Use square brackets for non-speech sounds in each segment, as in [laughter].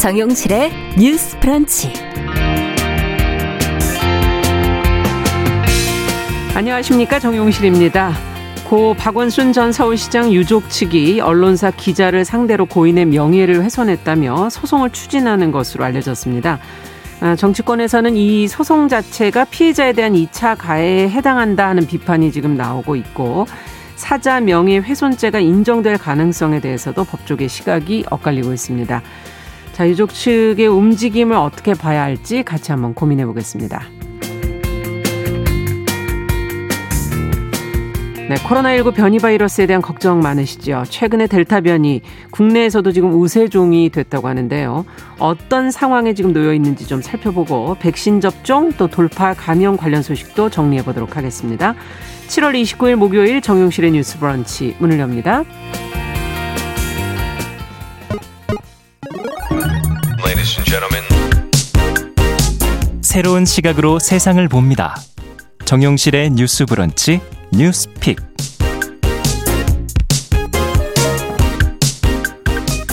정용실의 뉴스 프런치. 안녕하십니까 정용실입니다. 고 박원순 전 서울시장 유족 측이 언론사 기자를 상대로 고인의 명예를 훼손했다며 소송을 추진하는 것으로 알려졌습니다. 아, 정치권에서는 이 소송 자체가 피해자에 대한 2차 가해에 해당한다 하는 비판이 지금 나오고 있고 사자 명예훼손죄가 인정될 가능성에 대해서도 법조계 시각이 엇갈리고 있습니다. 자, 유족 측의 움직임을 어떻게 봐야 할지 같이 한번 고민해 보겠습니다. 네, 코로나19 변이 바이러스에 대한 걱정 많으시죠? 최근에 델타 변이 국내에서도 지금 우세종이 됐다고 하는데요. 어떤 상황에 지금 놓여 있는지 좀 살펴보고 백신 접종 또 돌파 감염 관련 소식도 정리해 보도록 하겠습니다. 7월 29일 목요일 정용실의 뉴스 브런치 문을 엽니다. 새로운 시각으로 세상을 봅니다. 정용실의 뉴스 브런치 뉴스픽.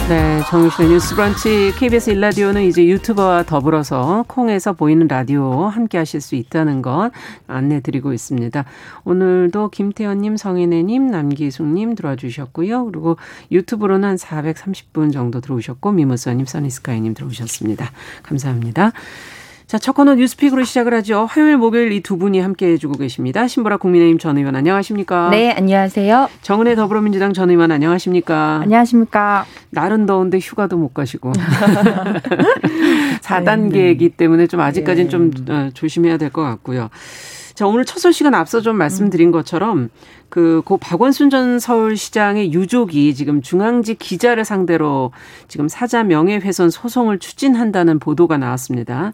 네, 정용실의 뉴스 브런치 KBS 일라디오는 이제 유튜버와 더불어서 콩에서 보이는 라디오 함께 하실 수 있다는 것 안내 드리고 있습니다. 오늘도 김태현 님, 성인애님, 남기숙 님 들어와 주셨고요. 그리고 유튜브로는 한 430분 정도 들어오셨고, 미무서님, 써니스카이 님 들어오셨습니다. 감사합니다. 자, 첫 코너 뉴스픽으로 시작을 하죠. 화요일, 목요일 이 두 분이 함께 해주고 계십니다. 신보라 국민의힘 전 의원 안녕하십니까? 네, 안녕하세요. 정은혜 더불어민주당 전 의원 안녕하십니까? 안녕하십니까? 날은 더운데 휴가도 못 가시고 [laughs] 4단계이기 때문에 좀 아직까지는 좀 어, 조심해야 될 것 같고요. 자, 오늘 첫 소식은 앞서 좀 말씀드린 것처럼 그 고 박원순 전 서울시장의 유족이 지금 중앙지 기자를 상대로 지금 사자 명예훼손 소송을 추진한다는 보도가 나왔습니다.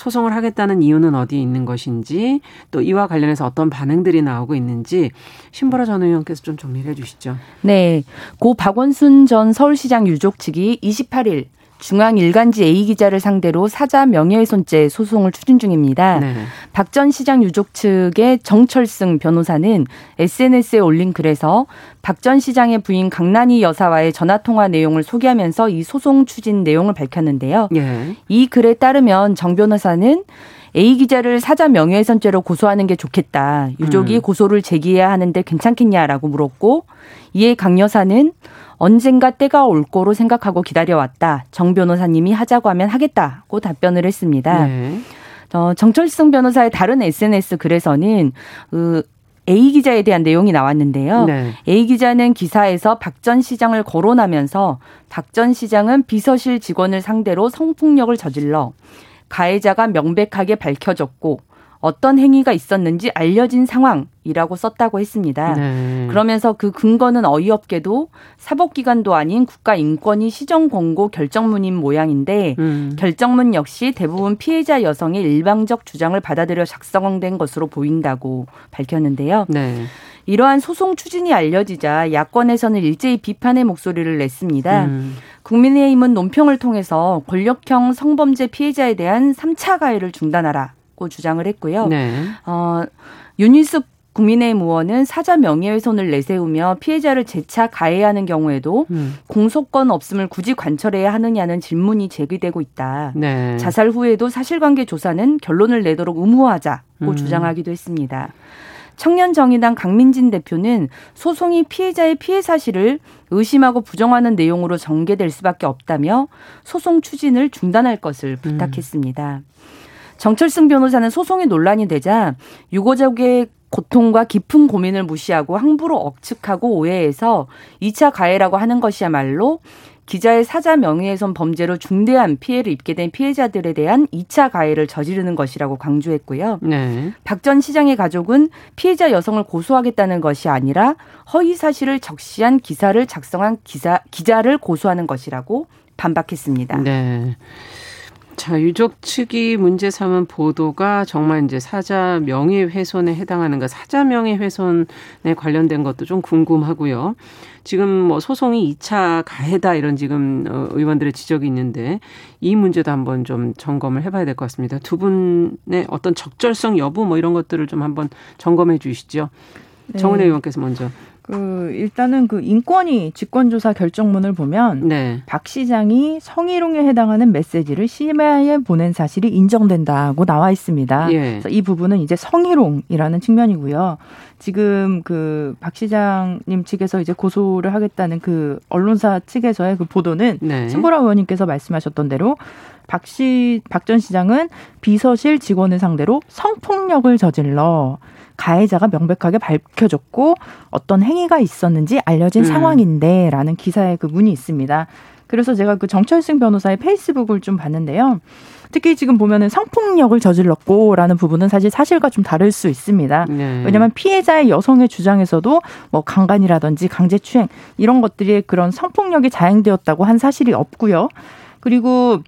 소송을 하겠다는 이유는 어디에 있는 것인지 또 이와 관련해서 어떤 반응들이 나오고 있는지 신보라 전 의원께서 좀 정리를 해 주시죠. 네. 고 박원순 전 서울시장 유족 측이 28일 중앙 일간지 A 기자를 상대로 사자 명예훼손죄 소송을 추진 중입니다. 네. 박전 시장 유족 측의 정철승 변호사는 SNS에 올린 글에서 박 전 시장의 부인 강난희 여사와의 전화 통화 내용을 소개하면서 이 소송 추진 내용을 밝혔는데요. 네. 이 글에 따르면 정 변호사는 A 기자를 사자 명예훼손죄로 고소하는 게 좋겠다. 유족이 음. 고소를 제기해야 하는데 괜찮겠냐라고 물었고 이에 강 여사는 언젠가 때가 올 거로 생각하고 기다려왔다. 정 변호사님이 하자고 하면 하겠다고 답변을 했습니다. 네. 어, 정철승 변호사의 다른 SNS 글에서는 그 A 기자에 대한 내용이 나왔는데요. 네. A 기자는 기사에서 박 전 시장을 거론하면서 박 전 시장은 비서실 직원을 상대로 성폭력을 저질러 가해자가 명백하게 밝혀졌고 어떤 행위가 있었는지 알려진 상황이라고 썼다고 했습니다. 네. 그러면서 그 근거는 어이없게도 사법기관도 아닌 국가인권위 시정 권고 결정문인 모양인데 음. 결정문 역시 대부분 피해자 여성의 일방적 주장을 받아들여 작성된 것으로 보인다고 밝혔는데요. 네. 이러한 소송 추진이 알려지자 야권에서는 일제히 비판의 목소리를 냈습니다. 음. 국민의힘은 논평을 통해서 권력형 성범죄 피해자에 대한 3차 가해를 중단하라. 있다고 주장을 했고요. 네. 어, 윤희숙 국민의힘 의원은 사자 명예훼손을 내세우며 피해자를 재차 가해하는 경우에도 음. 공소권 없음을 굳이 관철해야 하느냐는 질문이 제기되고 있다. 네. 자살 후에도 사실관계 조사는 결론을 내도록 의무화하자고 음. 주장하기도 했습니다. 청년정의당 강민진 대표는 소송이 피해자의 피해 사실을 의심하고 부정하는 내용으로 전개될 수밖에 없다며 소송 추진을 중단할 것을 음. 부탁했습니다. 음. 정철승 변호사는 소송이 논란이 되자 유고족의 고통과 깊은 고민을 무시하고 함부로 억측하고 오해해서 2차 가해라고 하는 것이야말로 기자의 사자 명예훼손 범죄로 중대한 피해를 입게 된 피해자들에 대한 2차 가해를 저지르는 것이라고 강조했고요. 네. 박전 시장의 가족은 피해자 여성을 고소하겠다는 것이 아니라 허위 사실을 적시한 기사를 작성한 기사, 기자를 고소하는 것이라고 반박했습니다. 네. 자, 유족 측이 문제 삼은 보도가 정말 이제 사자 명예훼손에 해당하는가, 사자 명예훼손에 관련된 것도 좀 궁금하고요. 지금 뭐 소송이 2차 가해다 이런 지금 어, 의원들의 지적이 있는데 이 문제도 한번 좀 점검을 해봐야 될 것 같습니다. 두 분의 어떤 적절성 여부 뭐 이런 것들을 좀 한번 점검해 주시죠. 네. 정은혜 의원께서 먼저. 그 일단은 그 인권위 직권조사 결정문을 보면 네. 박 시장이 성희롱에 해당하는 메시지를 심야에 보낸 사실이 인정된다고 나와 있습니다. 예. 그래서 이 부분은 이제 성희롱이라는 측면이고요. 지금 그 박 시장님 측에서 이제 고소를 하겠다는 그 언론사 측에서의 그 보도는 네. 신보라 의원님께서 말씀하셨던 대로 박씨 박전 시장은 비서실 직원을 상대로 성폭력을 저질러 가해자가 명백하게 밝혀졌고 어떤 행위가 있었는지 알려진 음. 상황인데라는 기사에 그 문이 있습니다. 그래서 제가 그 정철승 변호사의 페이스북을 좀 봤는데요. 특히 지금 보면은 성폭력을 저질렀고라는 부분은 사실 사실과 좀 다를 수 있습니다. 네. 왜냐하면 피해자의 여성의 주장에서도 뭐 강간이라든지 강제추행 이런 것들이 그런 성폭력이 자행되었다고 한 사실이 없고요. 그리고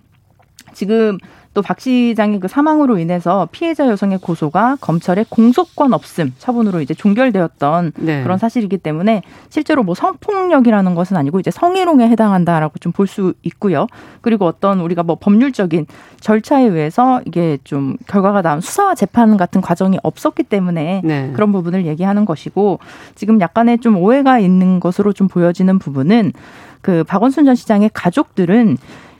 지금 또 박 시장의 그 사망으로 인해서 피해자 여성의 고소가 검찰의 공소권 없음 처분으로 이제 종결되었던 네. 그런 사실이기 때문에 실제로 뭐 성폭력이라는 것은 아니고 이제 성희롱에 해당한다라고 좀 볼 수 있고요. 그리고 어떤 우리가 뭐 법률적인 절차에 의해서 이게 좀 결과가 나온 수사와 재판 같은 과정이 없었기 때문에 네. 그런 부분을 얘기하는 것이고 지금 약간의 좀 오해가 있는 것으로 좀 보여지는 부분은 그 박원순 전 시장의 가족들은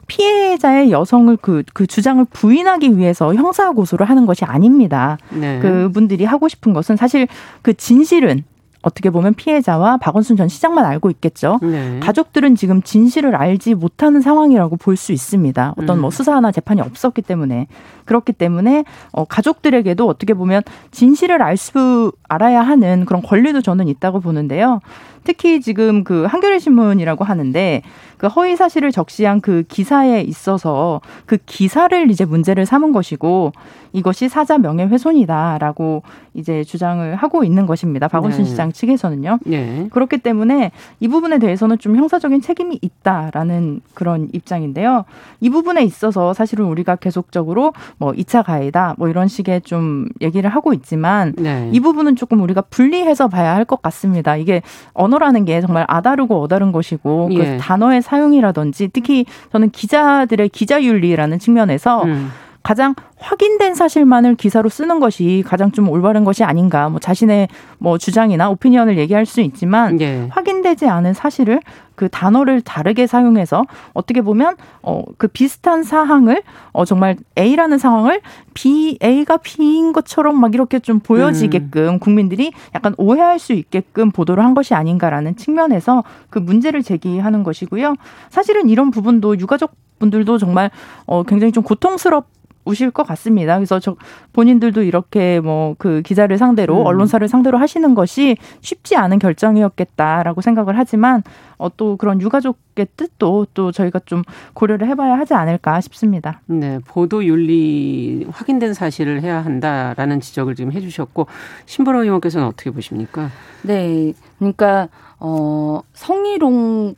피해자의 여성을 그, 그 주장을 부인하기 위해서 형사 고소를 하는 것이 아닙니다. 네. 그분들이 하고 싶은 것은 사실 그 진실은 어떻게 보면 피해자와 박원순 전 시장만 알고 있겠죠. 네. 가족들은 지금 진실을 알지 못하는 상황이라고 볼 수 있습니다. 어떤 뭐 음. 수사나 재판이 없었기 때문에 그렇기 때문에 어, 가족들에게도 어떻게 보면 진실을 알 수 알아야 하는 그런 권리도 저는 있다고 보는데요. 특히 지금 그 한겨레 신문이라고 하는데 그 허위 사실을 적시한 그 기사에 있어서 그 기사를 이제 문제를 삼은 것이고 이것이 사자 명예훼손이다라고 이제 주장을 하고 있는 것입니다. 박원순 네. 시장 측에서는요. 네. 그렇기 때문에 이 부분에 대해서는 좀 형사적인 책임이 있다라는 그런 입장인데요. 이 부분에 있어서 사실은 우리가 계속적으로 뭐 2차 가해다 뭐 이런 식의 좀 얘기를 하고 있지만 네. 이 부분은 조금 우리가 분리해서 봐야 할 것 같습니다. 이게 언 어라는 게 정말 아다르고 어다른 것이고 그 예. 그 단어의 사용이라든지 특히 저는 기자들의 기자윤리라는 측면에서 음. 가장 확인된 사실만을 기사로 쓰는 것이 가장 좀 올바른 것이 아닌가. 뭐 자신의 뭐 주장이나 오피니언을 얘기할 수 있지만 예. 확인되지 않은 사실을 그 단어를 다르게 사용해서 어떻게 보면 어 그 비슷한 사항을 어 정말 A라는 상황을 B A가 B인 것처럼 막 이렇게 좀 보여지게끔 음. 국민들이 약간 오해할 수 있게끔 보도를 한 것이 아닌가라는 측면에서 그 문제를 제기하는 것이고요. 사실은 이런 부분도 유가족 분들도 정말 어 굉장히 좀 고통스럽 우실 것 같습니다. 그래서 저 본인들도 이렇게 뭐 그 기자를 상대로 음. 언론사를 상대로 하시는 것이 쉽지 않은 결정이었겠다라고 생각을 하지만 어, 또 그런 유가족의 뜻도 또 저희가 좀 고려를 해봐야 하지 않을까 싶습니다. 네, 보도 윤리 확인된 사실을 해야 한다라는 지적을 지금 해주셨고 신보라 의원께서는 어떻게 보십니까? 네, 그러니까 어 성희롱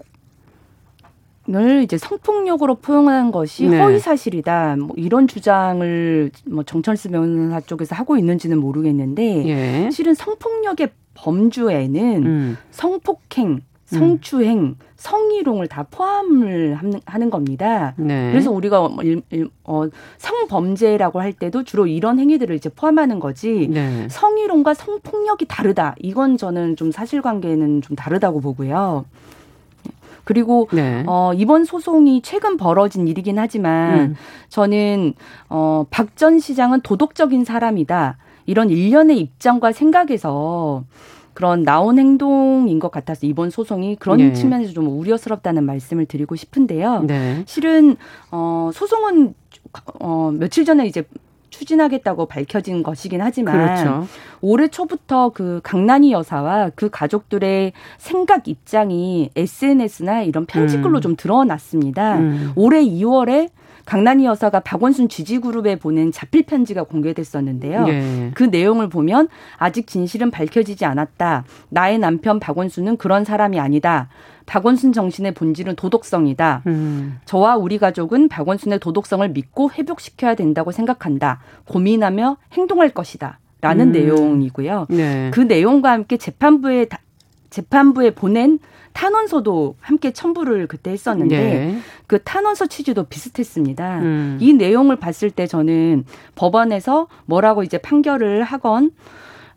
을 이제 성폭력으로 포용한 것이 네. 허위 사실이다. 뭐 이런 주장을 뭐 정철수 변호사 쪽에서 하고 있는지는 모르겠는데 예. 실은 성폭력의 범주에는 음. 성폭행, 성추행, 음. 성희롱을 다 포함을 하는 겁니다. 네. 그래서 우리가 뭐 어, 성범죄라고 할 때도 주로 이런 행위들을 이제 포함하는 거지. 네. 성희롱과 성폭력이 다르다. 이건 저는 좀 사실관계는 좀 다르다고 보고요. 그리고 네. 어 이번 소송이 최근 벌어진 일이긴 하지만 음. 저는 어 박 전 시장은 도덕적인 사람이다. 이런 일련의 입장과 생각에서 그런 나온 행동인 것 같아서 이번 소송이 그런 네. 측면에서 좀 우려스럽다는 말씀을 드리고 싶은데요. 네. 실은 어 소송은 어 며칠 전에 이제 추진하겠다고 밝혀진 것이긴 하지만 그렇죠. 올해 초부터 그 강난이 여사와 그 가족들의 생각 입장이 SNS나 이런 편집글로 음. 좀 드러났습니다. 음. 올해 2월에 강난이 여사가 박원순 지지그룹에 보낸 자필 편지가 공개됐었는데요. 예. 그 내용을 보면 아직 진실은 밝혀지지 않았다. 나의 남편 박원순은 그런 사람이 아니다. 박원순 정신의 본질은 도덕성이다. 음. 저와 우리 가족은 박원순의 도덕성을 믿고 회복시켜야 된다고 생각한다. 고민하며 행동할 것이다. 라는 음. 내용이고요. 네. 그 내용과 함께 재판부에 재판부에 보낸 탄원서도 함께 첨부를 그때 했었는데 네. 그 탄원서 취지도 비슷했습니다. 음. 이 내용을 봤을 때 저는 법원에서 뭐라고 이제 판결을 하건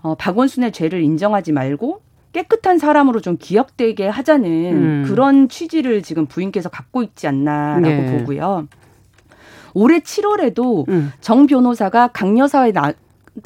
어, 박원순의 죄를 인정하지 말고 깨끗한 사람으로 좀 기억되게 하자는 음. 그런 취지를 지금 부인께서 갖고 있지 않나라고 네. 보고요. 올해 7월에도 음. 정 변호사가 강 여사의 나,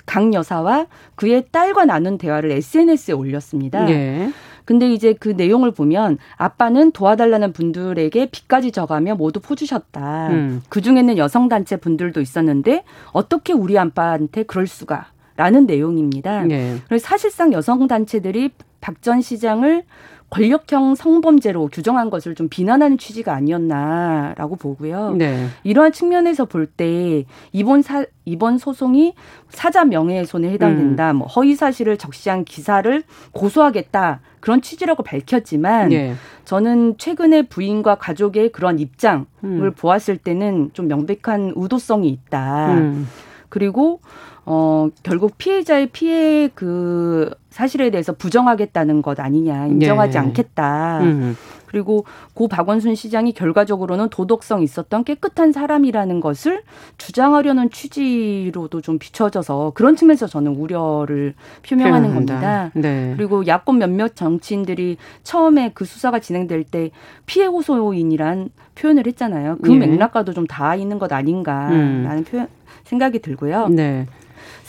강 여사와 그의 딸과 나눈 대화를 SNS에 올렸습니다. 네. 근데 이제 그 내용을 보면 아빠는 도와달라는 분들에게 빚까지 져가며 모두 퍼주셨다. 음. 그 중에는 여성 단체 분들도 있었는데 어떻게 우리 아빠한테 그럴 수가? 라는 내용입니다. 네. 그래서 사실상 여성 단체들이 박 전 시장을 권력형 성범죄로 규정한 것을 좀 비난하는 취지가 아니었나라고 보고요. 네. 이러한 측면에서 볼 때 이번 사 이번 소송이 사자 명예훼손에 해당된다. 음. 뭐 허위 사실을 적시한 기사를 고소하겠다. 그런 취지라고 밝혔지만 네. 저는 최근에 부인과 가족의 그런 입장을 음. 보았을 때는 좀 명백한 의도성이 있다. 음. 그리고 어, 결국 피해자의 피해 그 사실에 대해서 부정하겠다는 것 아니냐, 인정하지 네. 않겠다. 음. 그리고 고 박원순 시장이 결과적으로는 도덕성 있었던 깨끗한 사람이라는 것을 주장하려는 취지로도 좀 비춰져서 그런 측면에서 저는 우려를 표명하는 표현한다. 겁니다. 네. 그리고 야권 몇몇 정치인들이 처음에 그 수사가 진행될 때 피해 호소인이란 표현을 했잖아요. 그 네. 맥락과도 좀 닿아 있는 것 아닌가라는 음. 표현 생각이 들고요. 네.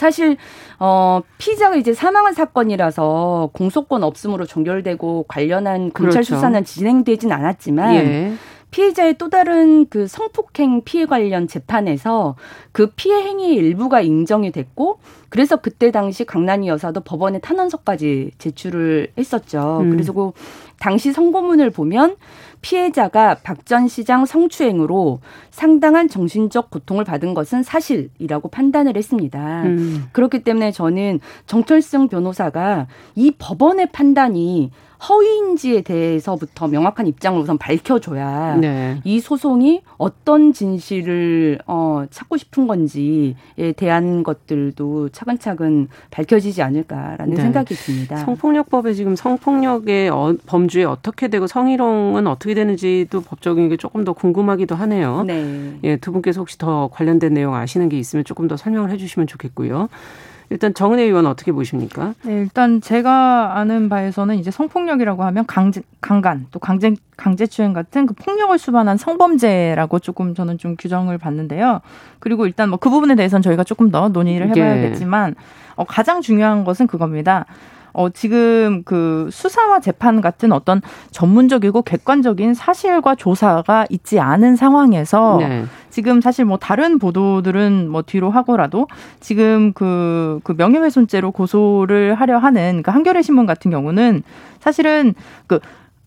사실 어 피자가 이제 사망한 사건이라서 공소권 없음으로 종결되고 관련한 검찰 그렇죠. 수사는 진행되진 않았지만 예. 피해자의 또 다른 그 성폭행 피해 관련 재판에서 그 피해 행위의 일부가 인정이 됐고 그래서 그때 당시 강난이 여사도 법원에 탄원서까지 제출을 했었죠. 음. 그래서 그 당시 선고문을 보면 피해자가 박 전 시장 성추행으로 상당한 정신적 고통을 받은 것은 사실이라고 판단을 했습니다. 음. 그렇기 때문에 저는 정철승 변호사가 이 법원의 판단이 허위인지에 대해서부터 명확한 입장을 우선 밝혀줘야 네. 이 소송이 어떤 진실을 어, 찾고 싶은 건지에 대한 것들도 차근차근 밝혀지지 않을까라는 네. 생각이 듭니다. 성폭력법에 지금 성폭력의 어, 범주에 어떻게 되고 성희롱은 어떻게 되는지도 법적인 게 조금 더 궁금하기도 하네요. 네. 예, 두 분께서 혹시 더 관련된 내용 아시는 게 있으면 조금 더 설명을 해주시면 좋겠고요. 일단 정은혜 의원 어떻게 보십니까? 네, 일단 제가 아는 바에서는 이제 성폭력이라고 하면 강제, 강간 또 강제 강제추행 같은 그 폭력을 수반한 성범죄라고 조금 저는 좀 규정을 받는데요. 그리고 일단 뭐 그 부분에 대해서는 저희가 조금 더 논의를 해봐야겠지만 예. 어, 가장 중요한 것은 그겁니다. 어, 지금 그 수사와 재판 같은 어떤 전문적이고 객관적인 사실과 조사가 있지 않은 상황에서 네. 지금 사실 뭐 다른 보도들은 뭐 뒤로 하고라도 지금 그, 그 명예훼손죄로 고소를 하려 하는 그 한겨레 신문 같은 경우는 사실은 그,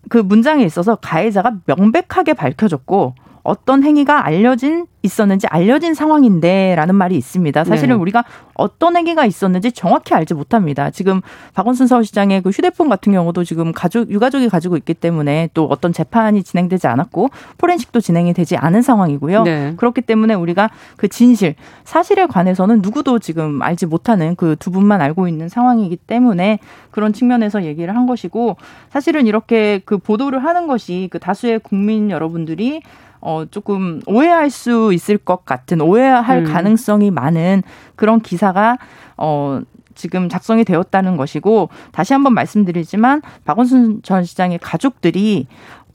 그 문장에 있어서 가해자가 명백하게 밝혀졌고 어떤 행위가 알려진 있었는지 알려진 상황인데라는 말이 있습니다. 사실은 네. 우리가 어떤 행위가 있었는지 정확히 알지 못합니다. 지금 박원순 서울시장의 그 휴대폰 같은 경우도 지금 가족 유가족이 가지고 있기 때문에 또 어떤 재판이 진행되지 않았고 포렌식도 진행이 되지 않은 상황이고요. 네. 그렇기 때문에 우리가 그 진실 사실에 관해서는 누구도 지금 알지 못하는 그 두 분만 알고 있는 상황이기 때문에 그런 측면에서 얘기를 한 것이고 사실은 이렇게 그 보도를 하는 것이 그 다수의 국민 여러분들이 어, 조금 오해할 수 있을 것 같은 오해할 음. 가능성이 많은 그런 기사가 어, 지금 작성이 되었다는 것이고 다시 한번 말씀드리지만 박원순 전 시장의 가족들이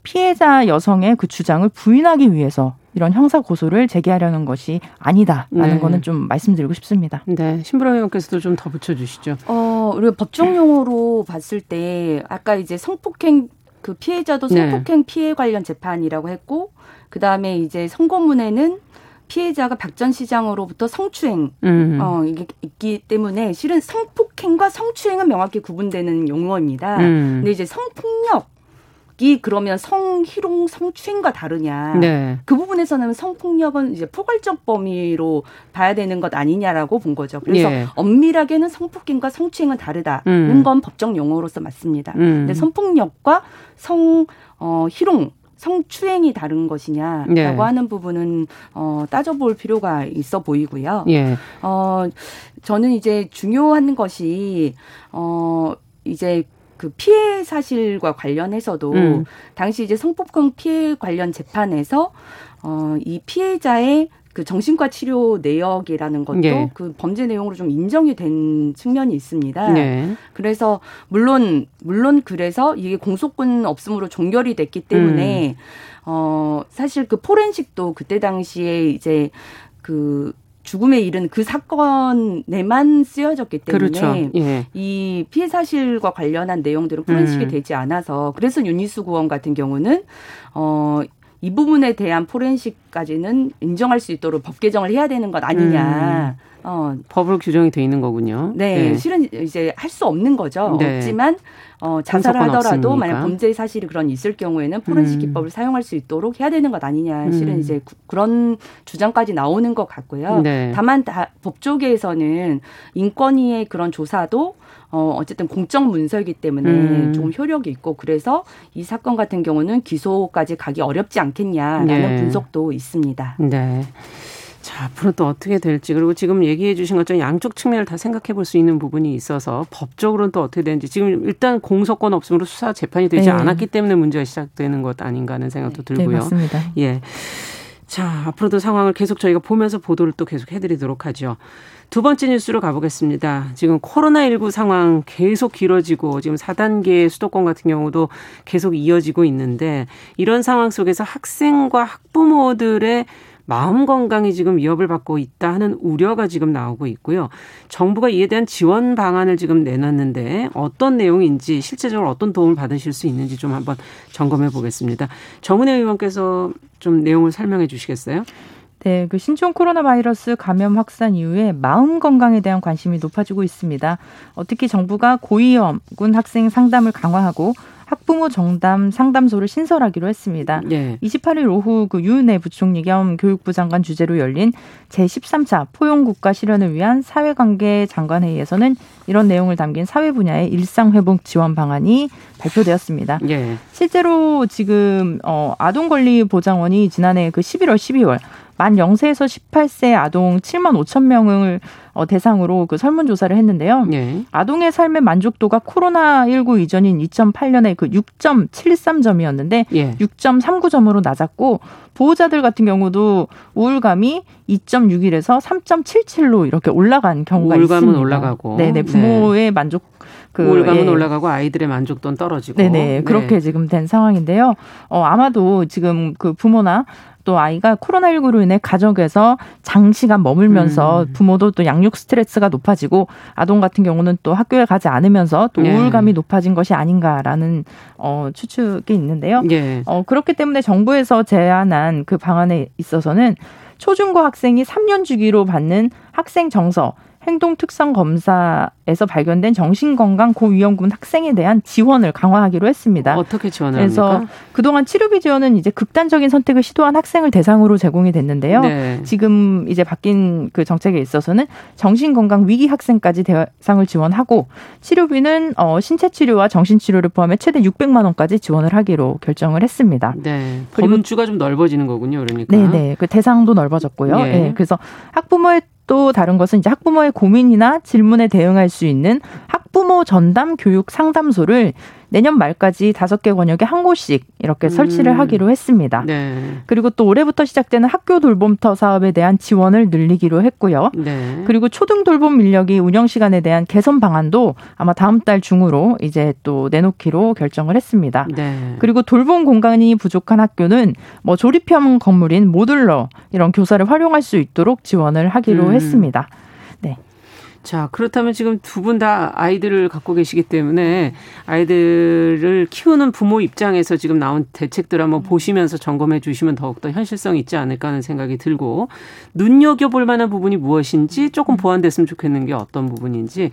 피해자 여성의 그 주장을 부인하기 위해서 이런 형사 고소를 제기하려는 것이 아니다라는 네. 거는 좀 말씀드리고 싶습니다. 네, 신부라 의원께서도 좀 더 붙여주시죠. 어, 우리가 법정 용어로 봤을 때 아까 이제 성폭행 그 피해자도 네. 성폭행 네. 피해 관련 재판이라고 했고 그 다음에 이제 선고문에는 피해자가 박 전 시장으로부터 성추행 음. 어 이게 있기 때문에 실은 성폭행과 성추행은 명확히 구분되는 용어입니다. 음. 근데 이제 성폭력 이 그러면 성희롱, 성추행과 다르냐? 네. 그 부분에서는 성폭력은 이제 포괄적 범위로 봐야 되는 것 아니냐라고 본 거죠. 그래서 예. 엄밀하게는 성폭행과 성추행은 다르다는 음. 건 법정 용어로서 맞습니다. 음. 근데 성폭력과 성 어, 희롱 성추행이 다른 것이냐라고 네. 하는 부분은 어 따져볼 필요가 있어 보이고요. 예. 어 저는 이제 중요한 것이 어 이제 그 피해 사실과 관련해서도 음. 당시 이제 성폭행 피해 관련 재판에서 어 이 피해자의 그 정신과 치료 내역이라는 것도 네. 그 범죄 내용으로 좀 인정이 된 측면이 있습니다. 네. 그래서 물론 물론 그래서 이게 공소권 없음으로 종결이 됐기 때문에 음. 어 사실 그 포렌식도 그때 당시에 이제 그 죽음에 이른 그 사건에만 쓰여졌기 때문에 그렇죠. 예. 이 피해 사실과 관련한 내용들은 포렌식이 음. 되지 않아서 그래서 윤희수 구원 같은 경우는 어 이 부분에 대한 포렌식까지는 인정할 수 있도록 법 개정을 해야 되는 것 아니냐. 음. 어. 법으로 규정이 돼 있는 거군요. 네, 네. 실은 이제 할 수 없는 거죠. 네. 없지만 어, 자살을 하더라도 없으니까. 만약 범죄 사실이 그런 있을 경우에는 포렌식 음. 기법을 사용할 수 있도록 해야 되는 것 아니냐. 실은 음. 이제 구, 그런 주장까지 나오는 것 같고요. 네. 다만 다, 법조계에서는 인권위의 그런 조사도 어, 어쨌든 공적 문서이기 때문에 음. 좀 효력이 있고 그래서 이 사건 같은 경우는 기소까지 가기 어렵지 않겠냐라는 네. 분석도 있습니다. 네. 자, 앞으로 또 어떻게 될지 그리고 지금 얘기해 주신 것처럼 양쪽 측면을 다 생각해 볼 수 있는 부분이 있어서 법적으로는 또 어떻게 되는지 지금 일단 공소권 없음으로 수사 재판이 되지 네. 않았기 때문에 문제가 시작되는 것 아닌가 하는 생각도 네, 들고요. 네, 맞습니다. 예. 자, 앞으로도 상황을 계속 저희가 보면서 보도를 또 계속 해 드리도록 하죠. 두 번째 뉴스로 가보겠습니다. 지금 코로나19 상황 계속 길어지고 지금 4단계 수도권 같은 경우도 계속 이어지고 있는데 이런 상황 속에서 학생과 학부모들의 마음 건강이 지금 위협을 받고 있다 하는 우려가 지금 나오고 있고요. 정부가 이에 대한 지원 방안을 지금 내놨는데 어떤 내용인지 실제적으로 어떤 도움을 받으실 수 있는지 좀 한번 점검해 보겠습니다. 정은혜 의원께서 좀 내용을 설명해 주시겠어요? 네, 그 신종 코로나 바이러스 감염 확산 이후에 마음 건강에 대한 관심이 높아지고 있습니다. 어, 특히 정부가 고위험군 학생 상담을 강화하고 학부모 정담 상담소를 신설하기로 했습니다. 네. 28일 오후 그 유은혜 부총리 겸 교육부 장관 주재로 열린 제13차 포용국가 실현을 위한 사회관계 장관회의에서는 이런 내용을 담긴 사회 분야의 일상회복 지원 방안이 발표되었습니다. 네. 실제로 지금 어 아동 권리 보장원이 지난해 그 11월 12월 만 0세에서 18세 아동 7만 5천 명을 어, 대상으로 그 설문조사를 했는데요. 예. 아동의 삶의 만족도가 코로나19 이전인 2008년에 그 6.73점이었는데 예. 6.39점으로 낮았고 보호자들 같은 경우도 우울감이 2.61에서 3.77로 이렇게 올라간 경우가 우울감은 있습니다. 올라가고. 네네 부모의 네. 만족 그 우울감은 예. 올라가고 아이들의 만족도는 떨어지고. 네네 네. 그렇게 지금 된 상황인데요. 어 아마도 지금 그 부모나 또 아이가 코로나19로 인해 가족에서 장시간 머물면서 음. 부모도 또 양육 스트레스가 높아지고 아동 같은 경우는 또 학교에 가지 않으면서 또 예. 우울감이 높아진 것이 아닌가라는 어 추측이 있는데요. 예. 어 그렇기 때문에 정부에서 제안한 그 방안에 있어서는 초중고 학생이 3년 주기로 받는 학생 정서 행동 특성 검사에서 발견된 정신건강 고위험군 학생에 대한 지원을 강화하기로 했습니다. 어떻게 지원을 그래서 합니까? 그동안 치료비 지원은 이제 극단적인 선택을 시도한 학생을 대상으로 제공이 됐는데요. 네. 지금 이제 바뀐 그 정책에 있어서는 정신건강 위기 학생까지 대상을 지원하고 치료비는 어 신체 치료와 정신 치료를 포함해 최대 600만 원까지 지원을 하기로 결정을 했습니다. 네. 범주가 좀 넓어지는 거군요. 그러니까. 네, 네. 그 대상도 넓어졌고요. 예. 네. 그래서 학부모의 또 다른 것은 이제 학부모의 고민이나 질문에 대응할 수 있는 학부모 전담 교육 상담소를 내년 말까지 다섯 개 권역에 한 곳씩 이렇게 설치를 음. 하기로 했습니다. 네. 그리고 또 올해부터 시작되는 학교 돌봄터 사업에 대한 지원을 늘리기로 했고요. 네. 그리고 초등 돌봄 인력이 운영 시간에 대한 개선 방안도 아마 다음 달 중으로 이제 또 내놓기로 결정을 했습니다. 네. 그리고 돌봄 공간이 부족한 학교는 뭐 조립형 건물인 모듈러 이런 교사를 활용할 수 있도록 지원을 하기로 음. 했습니다. 자, 그렇다면 지금 두 분 다 아이들을 갖고 계시기 때문에 아이들을 키우는 부모 입장에서 지금 나온 대책들 한번 보시면서 점검해 주시면 더욱더 현실성 있지 않을까 하는 생각이 들고 눈여겨볼 만한 부분이 무엇인지 조금 보완됐으면 좋겠는 게 어떤 부분인지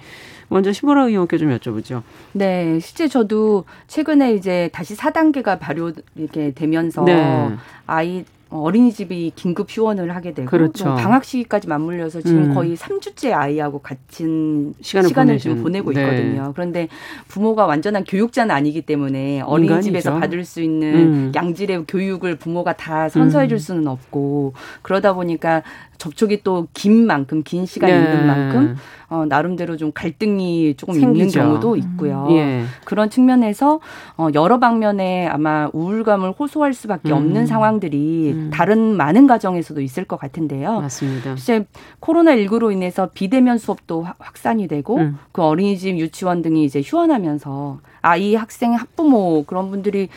먼저 심보라 의원께 좀 여쭤보죠. 네, 실제 저도 최근에 이제 다시 4단계가 발효 이렇게 되면서 네. 아이 어린이집이 긴급 휴원을 하게 되고 그렇죠. 방학 시기까지 맞물려서 지금 음. 거의 3주째 아이하고 같은 시간을, 시간을 지금 보내고 네. 있거든요. 그런데 부모가 완전한 교육자는 아니기 때문에 어린이집에서 인간이죠. 받을 수 있는 음. 양질의 교육을 부모가 다 선서해 줄 음. 수는 없고 그러다 보니까 접촉이 또 긴 만큼 긴 시간이 네. 있는 만큼 어, 나름대로 좀 갈등이 조금 생기죠. 있는 경우도 있고요. 음. 예. 그런 측면에서 어, 여러 방면에 아마 우울감을 호소할 수밖에 음. 없는 상황들이 음. 다른 많은 가정에서도 있을 것 같은데요. 맞습니다. 이제 코로나 19로 인해서 비대면 수업도 확산이 되고 음. 그 어린이집, 유치원 등이 이제 휴원하면서 아이, 학생, 학부모 그런 분들이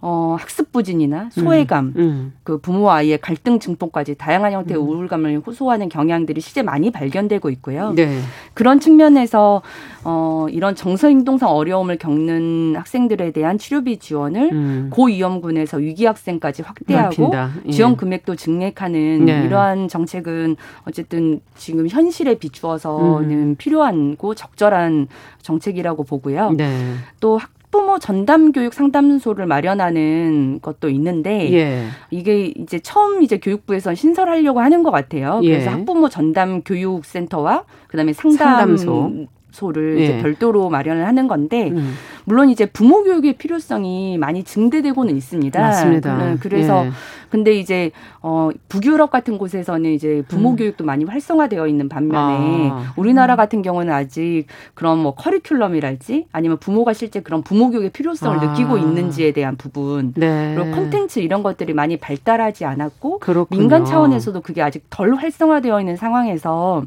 어, 학습 부진이나 소외감, 음, 음. 그 부모와 아이의 갈등 증폭까지 다양한 형태의 음. 우울감을 호소하는 경향들이 실제 많이 발견되고 있고요. 네. 그런 측면에서 어, 이런 정서 행동상 어려움을 겪는 학생들에 대한 치료비 지원을 음. 고위험군에서 위기 학생까지 확대하고 예. 지원 금액도 증액하는 네. 이러한 정책은 어쨌든 지금 현실에 비추어서는 음. 필요한 고 적절한 정책이라고 보고요. 네. 또 학, 학부모 전담 교육 상담소를 마련하는 것도 있는데 예. 이게 이제 처음 이제 교육부에서 신설하려고 하는 것 같아요. 그래서 예. 학부모 전담 교육 센터와 그다음에 상담 상담소. 소를 예. 이제 별도로 마련을 하는 건데 음. 물론 이제 부모 교육의 필요성이 많이 증대되고는 있습니다. 맞습니다. 그래서 예. 근데 이제 어 북유럽 같은 곳에서는 이제 부모 음. 교육도 많이 활성화되어 있는 반면에 아. 우리나라 같은 경우는 아직 그런 뭐 커리큘럼이랄지 아니면 부모가 실제 그런 부모 교육의 필요성을 아. 느끼고 있는지에 대한 부분 네. 그리고 콘텐츠 이런 것들이 많이 발달하지 않았고 그렇군요. 민간 차원에서도 그게 아직 덜 활성화되어 있는 상황에서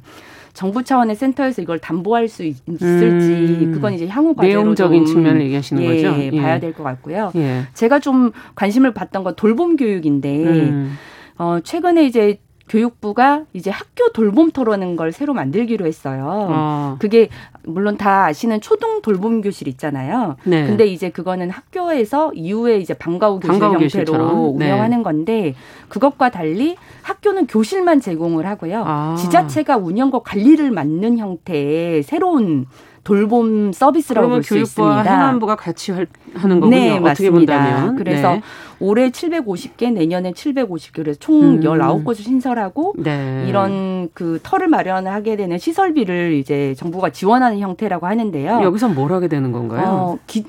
정부 차원의 센터에서 이걸 담보할 수 있, 을지 음. 그건 이제 향후 과제로 내용적인 측면을 얘기하시는 예, 거죠. 예. 봐야 될 것 같고요. 예. 제가 좀 관심을 받던 건 돌봄 교육인데 음. 어, 최근에 이제 교육부가 이제 학교 돌봄 토론인 걸 새로 만들기로 했어요. 어. 그게 물론 다 아시는 초등 돌봄 교실 있잖아요. 네. 근데 이제 그거는 학교에서 이후에 이제 방과 후 교실 방과 형태로 네. 운영하는 건데 그것과 달리 학교는 교실만 제공을 하고요. 아. 지자체가 운영과 관리를 맡는 형태의 새로운 돌봄 서비스라고 볼 수 있습니다. 행안부가 같이 하는 거군요. 네, 어떻게 맞습니다. 본다면. 그래서 네. 올해 750개, 내년에 750개, 그래서 총 음. 19곳을 신설하고 네. 이런 그 터를 마련하게 되는 시설비를 이제 정부가 지원하는 형태라고 하는데요. 여기서 뭘 하게 되는 건가요? 어, 기,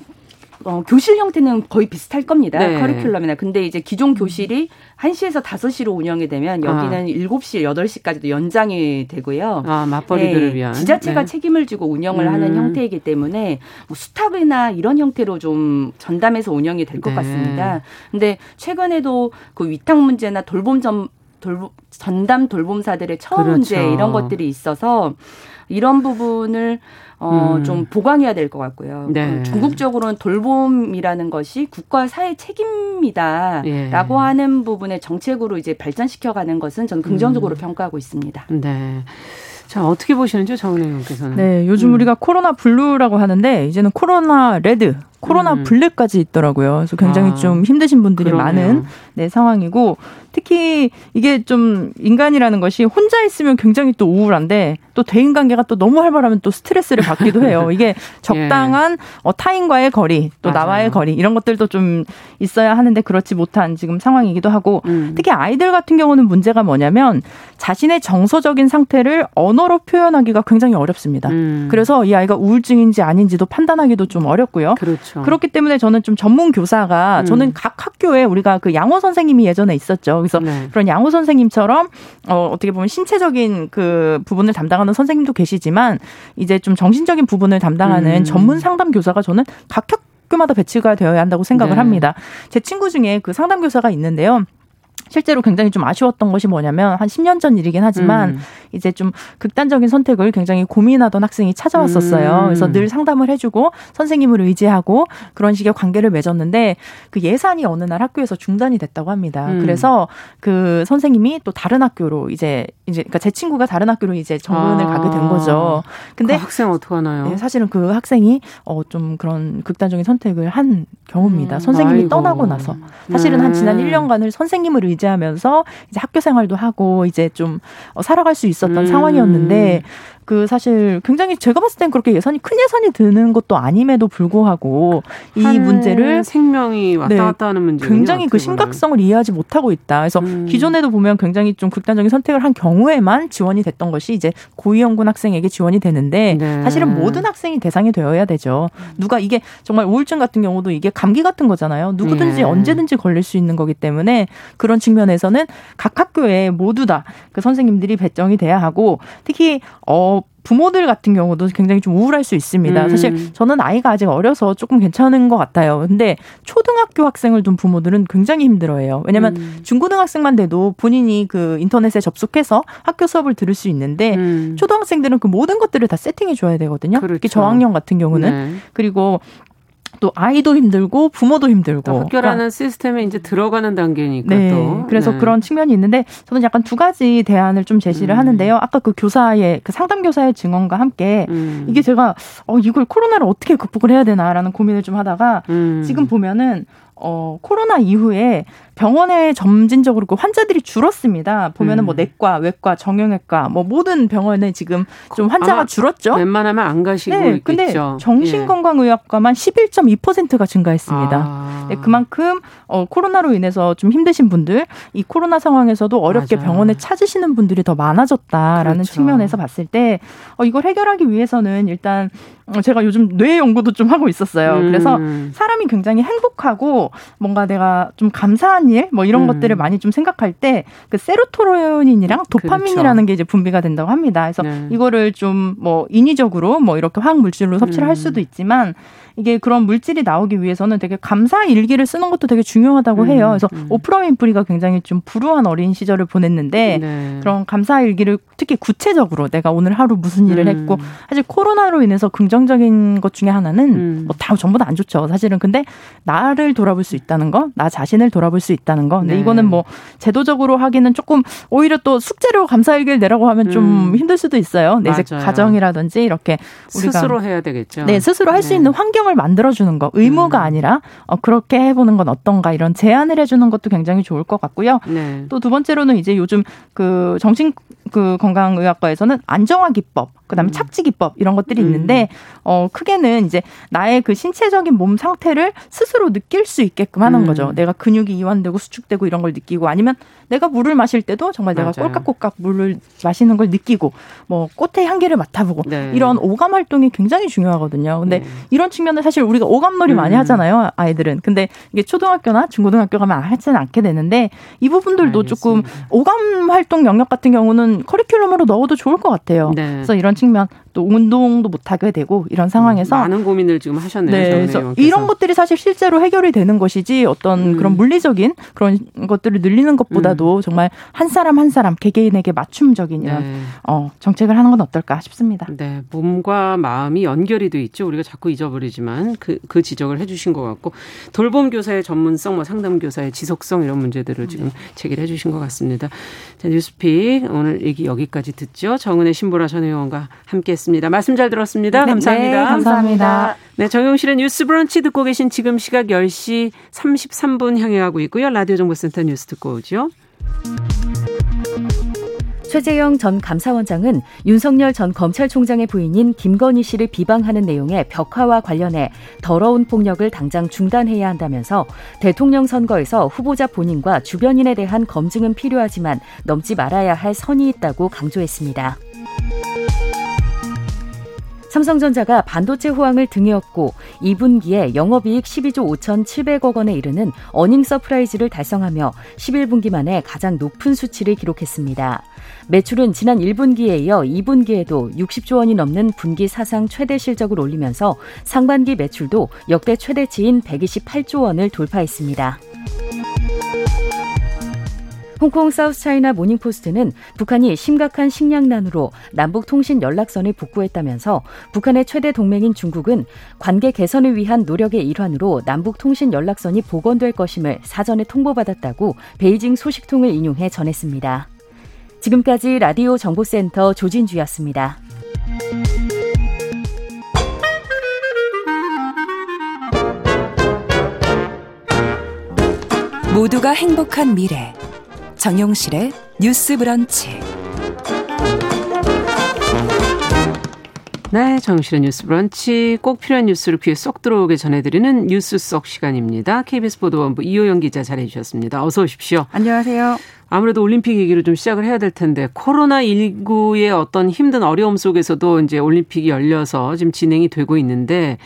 어, 교실 형태는 거의 비슷할 겁니다. 네. 커리큘럼이나. 근데 이제 기존 교실이 1시에서 5시로 운영이 되면 여기는 아. 7시, 8시까지도 연장이 되고요. 아, 맞벌이들을 네. 위한. 지자체가 네. 책임을 지고 운영을 음. 하는 형태이기 때문에 뭐 수탁이나 이런 형태로 좀 전담해서 운영이 될것 네. 같습니다. 근데 최근에도 그 위탁 문제나 돌봄 전 돌봄, 전담 돌봄사들의 처음 그렇죠. 문제 이런 것들이 있어서 이런 부분을 어, 음. 좀 보강해야 될 것 같고요. 네. 그 궁극적으로는 돌봄이라는 것이 국가 사회 책임이다라고 예. 하는 부분의 정책으로 이제 발전시켜가는 것은 저는 긍정적으로 음. 평가하고 있습니다. 네. 자, 어떻게 보시는지 정은혜 의원께서는. 네, 요즘 음. 우리가 코로나 블루라고 하는데 이제는 코로나 레드, 코로나 음. 블랙까지 있더라고요. 그래서 굉장히 아, 좀 힘드신 분들이 그러네요. 많은 네, 상황이고 특히 이게 좀 인간이라는 것이 혼자 있으면 굉장히 또 우울한데 또 대인 관계가 또 너무 활발하면 또 스트레스를 받기도 해요. [laughs] 이게 적당한 예. 어, 타인과의 거리, 또 맞아요. 나와의 거리 이런 것들도 좀 있어야 하는데 그렇지 못한 지금 상황이기도 하고 음. 특히 아이들 같은 경우는 문제가 뭐냐면 자신의 정서적인 상태를 언어로 표현하기가 굉장히 어렵습니다. 음. 그래서 이 아이가 우울증인지 아닌지도 판단하기도 좀 어렵고요. 그렇죠. 그렇기 때문에 저는 좀 전문 교사가 음. 저는 각 학교에 우리가 그 양호 선생님이 예전에 있었죠. 그래서 네. 그런 양호 선생님처럼 어, 어떻게 보면 신체적인 그 부분을 담당하는 선생님도 계시지만 이제 좀 정신적인 부분을 담당하는 음. 전문 상담 교사가 저는 각 학교마다 배치가 되어야 한다고 생각을 네. 합니다. 제 친구 중에 그 상담 교사가 있는데요. 실제로 굉장히 좀 아쉬웠던 것이 뭐냐면 한 10년 전 일이긴 하지만 음. 이제 좀 극단적인 선택을 굉장히 고민하던 학생이 찾아왔었어요. 음. 그래서 늘 상담을 해주고 선생님을 의지하고 그런 식의 관계를 맺었는데 그 예산이 어느 날 학교에서 중단이 됐다고 합니다. 음. 그래서 그 선생님이 또 다른 학교로 이제 이제 그러니까 제 친구가 다른 학교로 이제 정문을 아. 가게 된 거죠. 근데 그 학생 어떡하나요? 네, 사실은 그 학생이 어 좀 그런 극단적인 선택을 한 경우입니다. 음. 선생님이 아이고. 떠나고 나서 사실은 한 지난 1년간을 선생님을 의지 하면서 이제 학교 생활도 하고 이제 좀 어, 살아갈 수 있었던 음. 상황이었는데 그 사실 굉장히 제가 봤을 땐 그렇게 예산이 큰 예산이 드는 것도 아님에도 불구하고 이 문제를 생명이 왔다 네, 갔다 하는 문제 굉장히 그 심각성을 이해하지 못하고 있다. 그래서 음. 기존에도 보면 굉장히 좀 극단적인 선택을 한 경우에만 지원이 됐던 것이 이제 고위험군 학생에게 지원이 되는데 네. 사실은 모든 학생이 대상이 되어야 되죠. 누가 이게 정말 우울증 같은 경우도 이게 감기 같은 거잖아요. 누구든지 네. 언제든지 걸릴 수 있는 거기 때문에 그런 측면에서는 각 학교에 모두 다 그 선생님들이 배정이 돼야 하고 특히 어 부모들 같은 경우도 굉장히 좀 우울할 수 있습니다. 음. 사실 저는 아이가 아직 어려서 조금 괜찮은 것 같아요. 근데 초등학교 학생을 둔 부모들은 굉장히 힘들어해요. 왜냐하면 음. 중고등학생만 돼도 본인이 그 인터넷에 접속해서 학교 수업을 들을 수 있는데 음. 초등학생들은 그 모든 것들을 다 세팅해 줘야 되거든요. 그렇죠. 특히 저학년 같은 경우는 네. 그리고 또 아이도 힘들고 부모도 힘들고 학교라는 그러니까. 시스템에 이제 들어가는 단계니까 네. 또 그래서 네. 그런 측면이 있는데 저는 약간 두 가지 대안을 좀 제시를 음. 하는데요. 아까 그 교사의 그 상담 교사의 증언과 함께 음. 이게 제가 어 이걸 코로나를 어떻게 극복을 해야 되나라는 고민을 좀 하다가 음. 지금 보면은 어, 코로나 이후에 병원에 점진적으로 그 환자들이 줄었습니다. 보면은 뭐 음. 뭐 내과, 외과, 정형외과 뭐 모든 병원에 지금 좀 환자가 줄었죠. 웬만하면 안 가시고 네, 있겠죠. 근데 정신건강의학과만 11.2%가 증가했습니다. 아. 네, 그만큼 어, 코로나로 인해서 좀 힘드신 분들, 이 코로나 상황에서도 어렵게 맞아요. 병원에 찾으시는 분들이 더 많아졌다라는 그렇죠. 측면에서 봤을 때 어, 이걸 해결하기 위해서는 일단 어, 제가 요즘 뇌 연구도 좀 하고 있었어요. 음. 그래서 사람이 굉장히 행복하고 뭔가 내가 좀 감사한 일, 뭐 이런 음. 것들을 많이 좀 생각할 때 그 세로토닌이랑 도파민이라는 그렇죠. 게 이제 분비가 된다고 합니다. 그래서 네. 이거를 좀 뭐 인위적으로 뭐 이렇게 화학 물질로 섭취를 음. 할 수도 있지만 이게 그런 물질이 나오기 위해서는 되게 감사 일기를 쓰는 것도 되게 중요하다고 해요. 음, 그래서 음. 오프라 윈프리가 굉장히 좀 불우한 어린 시절을 보냈는데 네. 그런 감사 일기를 특히 구체적으로 내가 오늘 하루 무슨 일을 음. 했고 사실 코로나로 인해서 긍정적인 것 중에 하나는 음. 뭐다 전부 다 안 좋죠. 사실은 근데 나를 돌아볼 수 있다는 거, 나 자신을 돌아볼 수 있다는 거. 근데 네. 이거는 뭐 제도적으로 하기는 조금 오히려 또 숙제로 감사 일기를 내라고 하면 좀 음. 힘들 수도 있어요. 내 이제 가정이라든지 이렇게 우리가 스스로 해야 되겠죠. 네, 스스로 할수 네. 있는 환경 환경을 만들어 주는 거 의무가 음. 아니라 어, 그렇게 해 보는 건 어떤가 이런 제안을 해 주는 것도 굉장히 좋을 것 같고요. 네. 또두 번째로는 이제 요즘 그 정신 그 건강의학과에서는 안정화 기법 그다음에 음. 착지 기법 이런 것들이 음. 있는데 어 크게는 이제 나의 그 신체적인 몸 상태를 스스로 느낄 수 있게끔 하는 음. 거죠. 내가 근육이 이완 되고 수축되고 이런 걸 느끼고 아니면 내가 물을 마실 때도 정말 내가 맞아요. 꼴깍꼴깍 물을 마시는 걸 느끼고 뭐 꽃의 향기를 맡아보고 네. 이런 오감 활동이 굉장히 중요하거든요. 근데 네. 이런 측면은 사실 우리가 오감놀이 음. 많이 하잖아요. 아이들은. 근데 이게 초등학교나 중고등학교 가면 하지는 않게 되는데 이 부분들도 알겠습니다. 조금 오감 활동 영역 같은 경우는 커리큘럼으로 넣어도 좋을 것 같아요. 네. 그래서 이런 측면 또 운동도 못 하게 되고 이런 상황에서 많은 고민을 지금 하셨네요. 네, 그래서 이런 것들이 사실 실제로 해결이 되는 것이지 어떤 음. 그런 물리적인 그런 것들을 늘리는 것보다도 음. 정말 한 사람 한 사람 개개인에게 맞춤적인 이런 네. 어, 정책을 하는 건 어떨까 싶습니다. 네, 몸과 마음이 연결이 돼 있죠. 우리가 자꾸 잊어버리지만 그, 그 지적을 해주신 것 같고 돌봄 교사의 전문성, 뭐 상담 교사의 지속성 이런 문제들을 지금 네. 제기를 해주신 것 같습니다. 자, 뉴스픽 오늘 얘기 여기까지 듣죠. 정은혜 신보라 전 의원과 함께. 알겠습니다. 말씀 잘 들었습니다. 네, 감사합니다. 네, 감사합니다. 네, 정용실의 뉴스 브런치 듣고 계신 지금 시각 10시 33분 향해 가고 있고요. 라디오 정보센터 뉴스 듣고 오죠. 최재형 전 감사원장은 윤석열 전 검찰총장의 부인인 김건희 씨를 비방하는 내용의 벽화와 관련해 더러운 폭력을 당장 중단해야 한다면서 대통령 선거에서 후보자 본인과 주변인에 대한 검증은 필요하지만 넘지 말아야 할 선이 있다고 강조했습니다. 삼성전자가 반도체 호황을 등에 업고 2분기에 영업이익 12조 5,700억 원에 이르는 어닝 서프라이즈를 달성하며 11분기 만에 가장 높은 수치를 기록했습니다. 매출은 지난 1분기에 이어 2분기에도 60조 원이 넘는 분기 사상 최대 실적을 올리면서 상반기 매출도 역대 최대치인 128조 원을 돌파했습니다. 홍콩 사우스차이나 모닝포스트는 북한이 심각한 식량난으로 남북 통신 연락선을 복구했다면서 북한의 최대 동맹인 중국은 관계 개선을 위한 노력의 일환으로 남북 통신 연락선이 복원될 것임을 사전에 통보받았다고 베이징 소식통을 인용해 전했습니다. 지금까지 라디오 정보센터 조진주였습니다. 모두가 행복한 미래 정용실의 뉴스 브런치. 네, 정실의 뉴스 브런치 꼭 필요한 뉴스를 귀에 쏙 들어오게 전해드리는 뉴스 속 시간입니다. KBS 보도본부 이호영 기자 잘해 주셨습니다. 어서 오십시오. 안녕하세요. 아무래도 올림픽 얘기를 좀 시작을 해야 될 텐데 코로나 19의 어떤 힘든 어려움 속에서도 이제 올림픽이 열려서 지금 진행이 되고 있는데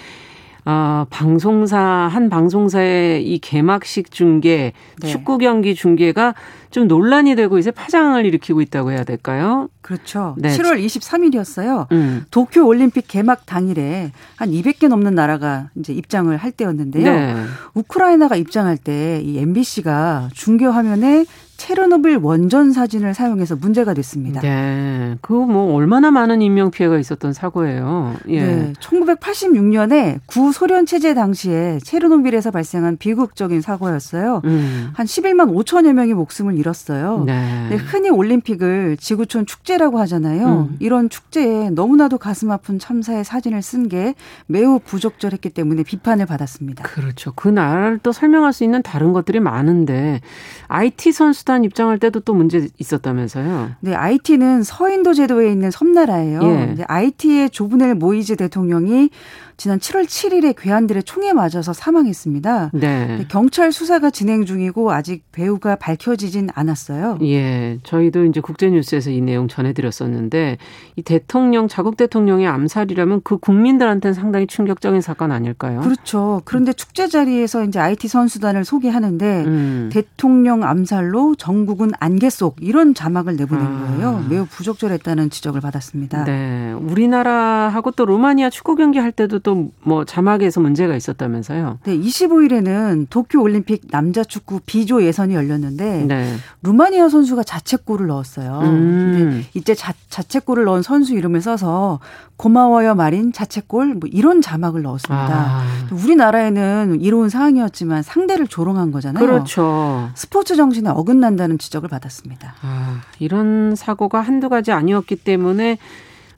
어, 방송사 한 방송사의 이 개막식 중계, 네. 축구 경기 중계가 좀 논란이 되고 이제 파장을 일으키고 있다고 해야 될까요? 그렇죠. 네. 7월 23일이었어요. 음. 도쿄 올림픽 개막 당일에 한 200개 넘는 나라가 이제 입장을 할 때였는데요. 네. 우크라이나가 입장할 때 이 MBC가 중계 화면에 체르노빌 원전 사진을 사용해서 문제가 됐습니다. 네. 그거 뭐 얼마나 많은 인명 피해가 있었던 사고예요. 예. 네. 1986년에 구소련 체제 당시에 체르노빌에서 발생한 비극적인 사고였어요. 음. 한 11만 5천여 명이 목숨을 잃었어요. 네. 흔히 올림픽을 지구촌 축제라고 하잖아요. 음. 이런 축제에 너무나도 가슴 아픈 참사의 사진을 쓴 게 매우 부적절했기 때문에 비판을 받았습니다. 그렇죠. 그 나라를 또 설명할 수 있는 다른 것들이 많은데 IT 선수 수단 입장할 때도 또 문제 있었다면서요? 네, IT는 서인도 제도에 있는 섬나라예요. 예. IT의 조브넬 모이즈 대통령이 지난 7월 7일에 괴한들의 총에 맞아서 사망했습니다. 네. 경찰 수사가 진행 중이고 아직 배우가 밝혀지진 않았어요. 예. 저희도 이제 국제뉴스에서 이 내용 전해드렸었는데 이 대통령, 자국 대통령의 암살이라면 그 국민들한테는 상당히 충격적인 사건 아닐까요? 그렇죠. 그런데 축제 자리에서 이제 IT 선수단을 소개하는데 음. 대통령 암살로 전국은 안개 속 이런 자막을 내보낸 아. 거예요. 매우 부적절했다는 지적을 받았습니다. 네. 우리나라하고 또 루마니아 축구 경기 할 때도 또 뭐 자막에서 문제가 있었다면서요? 네, 25일에는 도쿄 올림픽 남자 축구 B조 예선이 열렸는데 네. 루마니아 선수가 자책골을 넣었어요. 음. 이때 자, 자책골을 넣은 선수 이름을 써서 고마워요 마린 자책골 뭐 이런 자막을 넣었습니다. 아. 우리나라에는 이로운 상황이었지만 상대를 조롱한 거잖아요. 그렇죠. 스포츠 정신에 어긋난다는 지적을 받았습니다. 아, 이런 사고가 한두 가지 아니었기 때문에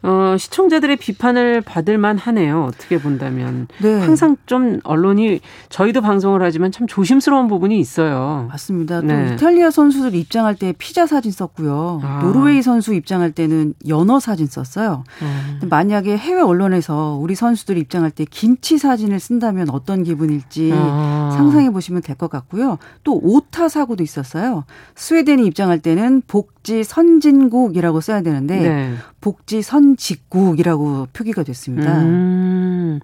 어, 시청자들의 비판을 받을 만하네요. 어떻게 본다면 네. 항상 좀 언론이 저희도 방송을 하지만 참 조심스러운 부분이 있어요. 맞습니다. 네. 또 이탈리아 선수들 입장할 때 피자 사진 썼고요. 아. 노르웨이 선수 입장할 때는 연어 사진 썼어요. 아. 만약에 해외 언론에서 우리 선수들 입장할 때 김치 사진을 쓴다면 어떤 기분일지 아. 상상해 보시면 될 것 같고요. 또 오타 사고도 있었어요. 스웨덴이 입장할 때는 복지 선진국이라고 써야 되는데 네. 복지 선직국이라고 표기가 됐습니다. 음.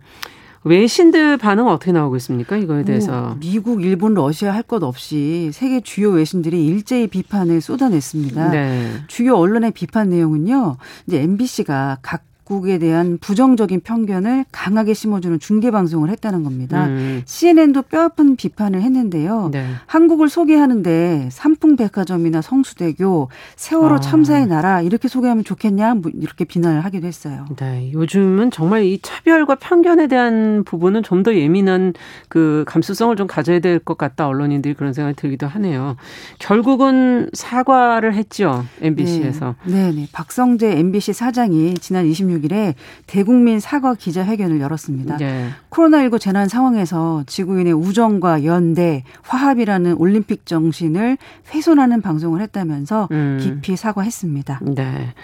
외신들 반응 어떻게 나오고 있습니까? 이거에 대해서. 오, 미국, 일본, 러시아 할 것 없이 세계 주요 외신들이 일제히 비판을 쏟아냈습니다. 네. 주요 언론의 비판 내용은요. 이제 MBC가 각 국에 대한 부정적인 편견을 강하게 심어주는 중계 방송을 했다는 겁니다. 음. CNN도 뼈아픈 비판을 했는데요. 네. 한국을 소개하는데 삼풍백화점이나 성수대교, 세월호 아. 참사의 나라 이렇게 소개하면 좋겠냐 뭐 이렇게 비난을 하기도 했어요. 네, 요즘은 정말 이 차별과 편견에 대한 부분은 좀 더 예민한 그 감수성을 좀 가져야 될 것 같다 언론인들이 그런 생각이 들기도 하네요. 결국은 사과를 했죠 MBC에서. 네, 네, 네. 박성재 MBC 사장이 지난 26 26일에 대국민 사과 기자회견을 열었습니다. 네. 코로나19 재난 상황에서 지구인의 우정과 연대, 화합이라는 올림픽 정신을 훼손하는 방송을 했다면서 음. 깊이 사과했습니다. 네.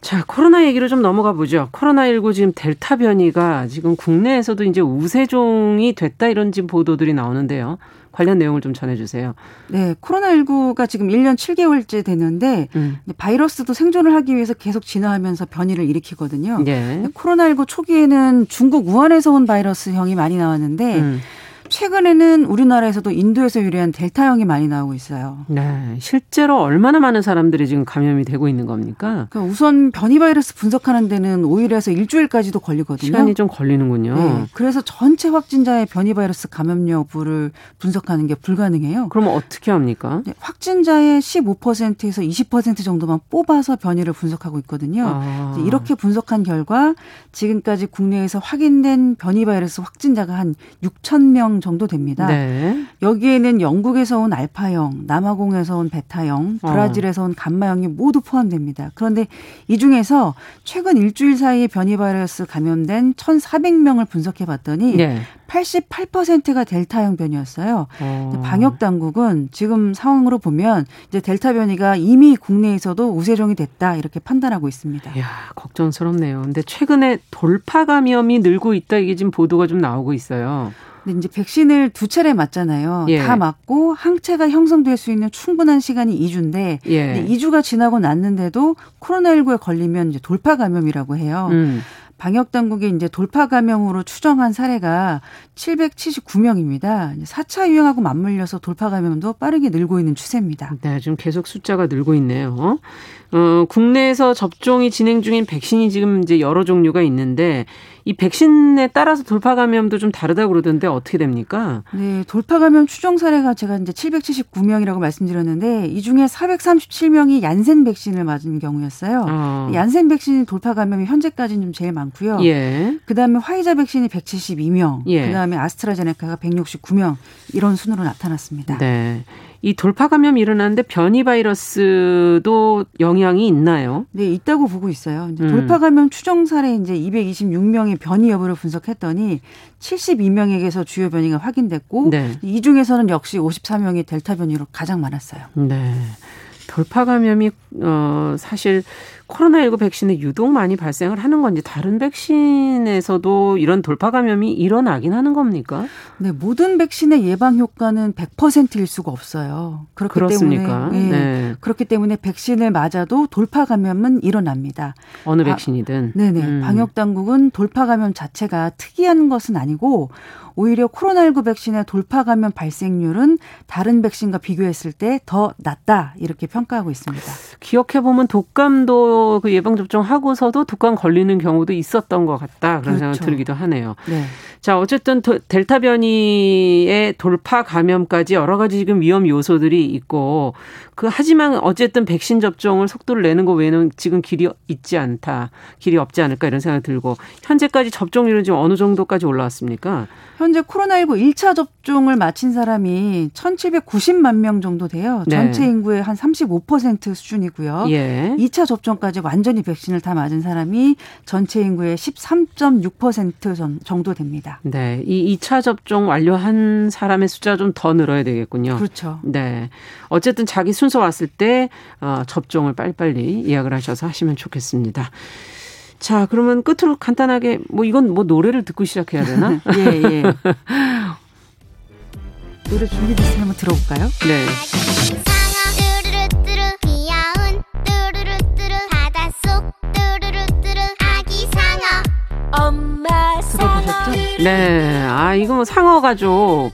자, 코로나 얘기로 좀 넘어가 보죠. 코로나19 지금 델타 변이가 지금 국내에서도 이제 우세종이 됐다 이런 지금 보도들이 나오는데요. 관련 내용을 좀 전해주세요. 네, 코로나19가 지금 1년 7개월째 됐는데 음. 바이러스도 생존을 하기 위해서 계속 진화하면서 변이를 일으키거든요. 네. 코로나19 초기에는 중국 우한에서 온 바이러스형이 많이 나왔는데 음. 최근에는 우리나라에서도 인도에서 유래한 델타형이 많이 나오고 있어요. 네. 실제로 얼마나 많은 사람들이 지금 감염이 되고 있는 겁니까? 그러니까 우선 변이 바이러스 분석하는 데는 5일에서 일주일까지도 걸리거든요. 시간이 좀 걸리는군요. 네. 그래서 전체 확진자의 변이 바이러스 감염 여부를 분석하는 게 불가능해요. 그럼 어떻게 합니까? 네. 확진자의 15%에서 20% 정도만 뽑아서 변이를 분석하고 있거든요. 아. 이렇게 분석한 결과 지금까지 국내에서 확인된 변이 바이러스 확진자가 한 6천 명명 정도 됩니다. 네. 여기에는 영국에서 온 알파형, 남아공에서 온 베타형, 어. 브라질에서 온 감마형이 모두 포함됩니다. 그런데 이 중에서 최근 일주일 사이에 변이 바이러스 감염된 1,400명을 분석해 봤더니 네. 88%가 델타형 변이였어요. 어. 방역 당국은 지금 상황으로 보면 이제 델타 변이가 이미 국내에서도 우세종이 됐다 이렇게 판단하고 있습니다. 야, 걱정스럽네요. 근데 최근에 돌파 감염이 늘고 있다 이게 지금 보도가 좀 나오고 있어요. 근데 이제 백신을 두 차례 맞잖아요. 예. 다 맞고 항체가 형성될 수 있는 충분한 시간이 2주인데 예. 2주가 지나고 났는데도 코로나19에 걸리면 이제 돌파 감염이라고 해요. 음. 방역 당국이 이제 돌파 감염으로 추정한 사례가 779명입니다. 4차 유행하고 맞물려서 돌파 감염도 빠르게 늘고 있는 추세입니다. 네, 지금 계속 숫자가 늘고 있네요. 어, 국내에서 접종이 진행 중인 백신이 지금 이제 여러 종류가 있는데 이 백신에 따라서 돌파 감염도 좀 다르다고 그러던데 어떻게 됩니까? 네, 돌파 감염 추정 사례가 제가 이제 779명이라고 말씀드렸는데 이 중에 437명이 얀센 백신을 맞은 경우였어요. 어. 얀센 백신 돌파 감염이 현재까지는 좀 제일 많고요. 예. 그다음에 화이자 백신이 172명, 예. 그다음에 아스트라제네카가 169명 이런 순으로 나타났습니다. 네. 이 돌파 감염이 일어나는데 변이 바이러스도 영향이 있나요? 네, 있다고 보고 있어요. 이제 음. 돌파 감염 추정 사례 이제 226명의 변이 여부를 분석했더니 72명에게서 주요 변이가 확인됐고 네. 이 중에서는 역시 54명이 델타 변이로 가장 많았어요. 네. 돌파 감염이 어 사실 코로나19 백신에 유독 많이 발생을 하는 건지 다른 백신에서도 이런 돌파 감염이 일어나긴 하는 겁니까? 네, 모든 백신의 예방 효과는 100%일 수가 없어요. 그렇기 그렇습니까? 때문에 네, 네. 그렇기 때문에 백신을 맞아도 돌파 감염은 일어납니다. 어느 아, 백신이든. 아, 네네. 음. 방역 당국은 돌파 감염 자체가 특이한 것은 아니고 오히려 코로나19 백신의 돌파 감염 발생률은 다른 백신과 비교했을 때 더 낮다 이렇게 평가하고 있습니다. 기억해 보면 독감도 그 예방 접종 하고서도 독감 걸리는 경우도 있었던 것 같다 그런 그렇죠. 생각 들기도 하네요. 네. 자 어쨌든 델타 변이의 돌파 감염까지 여러 가지 지금 위험 요소들이 있고 그 하지만 어쨌든 백신 접종을 속도를 내는 거 외에는 지금 길이 있지 않다 길이 없지 않을까 이런 생각 들고 현재까지 접종률은 지금 어느 정도까지 올라왔습니까? 현재 코로나19 1차 접종을 마친 사람이 1,790만 명 정도 돼요. 네. 전체 인구의 한 35% 수준이고요. 예. 2차 접종까지 완전히 백신을 다 맞은 사람이 전체 인구의 13.6% 정도 됩니다. 네. 이 2차 접종 완료한 사람의 숫자 좀 더 늘어야 되겠군요. 그렇죠. 네. 어쨌든 자기 순서 왔을 때 어, 접종을 빨리빨리 예약을 하셔서 하시면 좋겠습니다. 자, 그러면 끝으로 간단하게 뭐 이건 뭐 노래를 듣고 시작해야 되나? [laughs] 예, 예. [laughs] 노래 준비됐으면 한번 들어볼까요? 네. 들어보셨죠? 네. 아, 이거 뭐 상어 가족.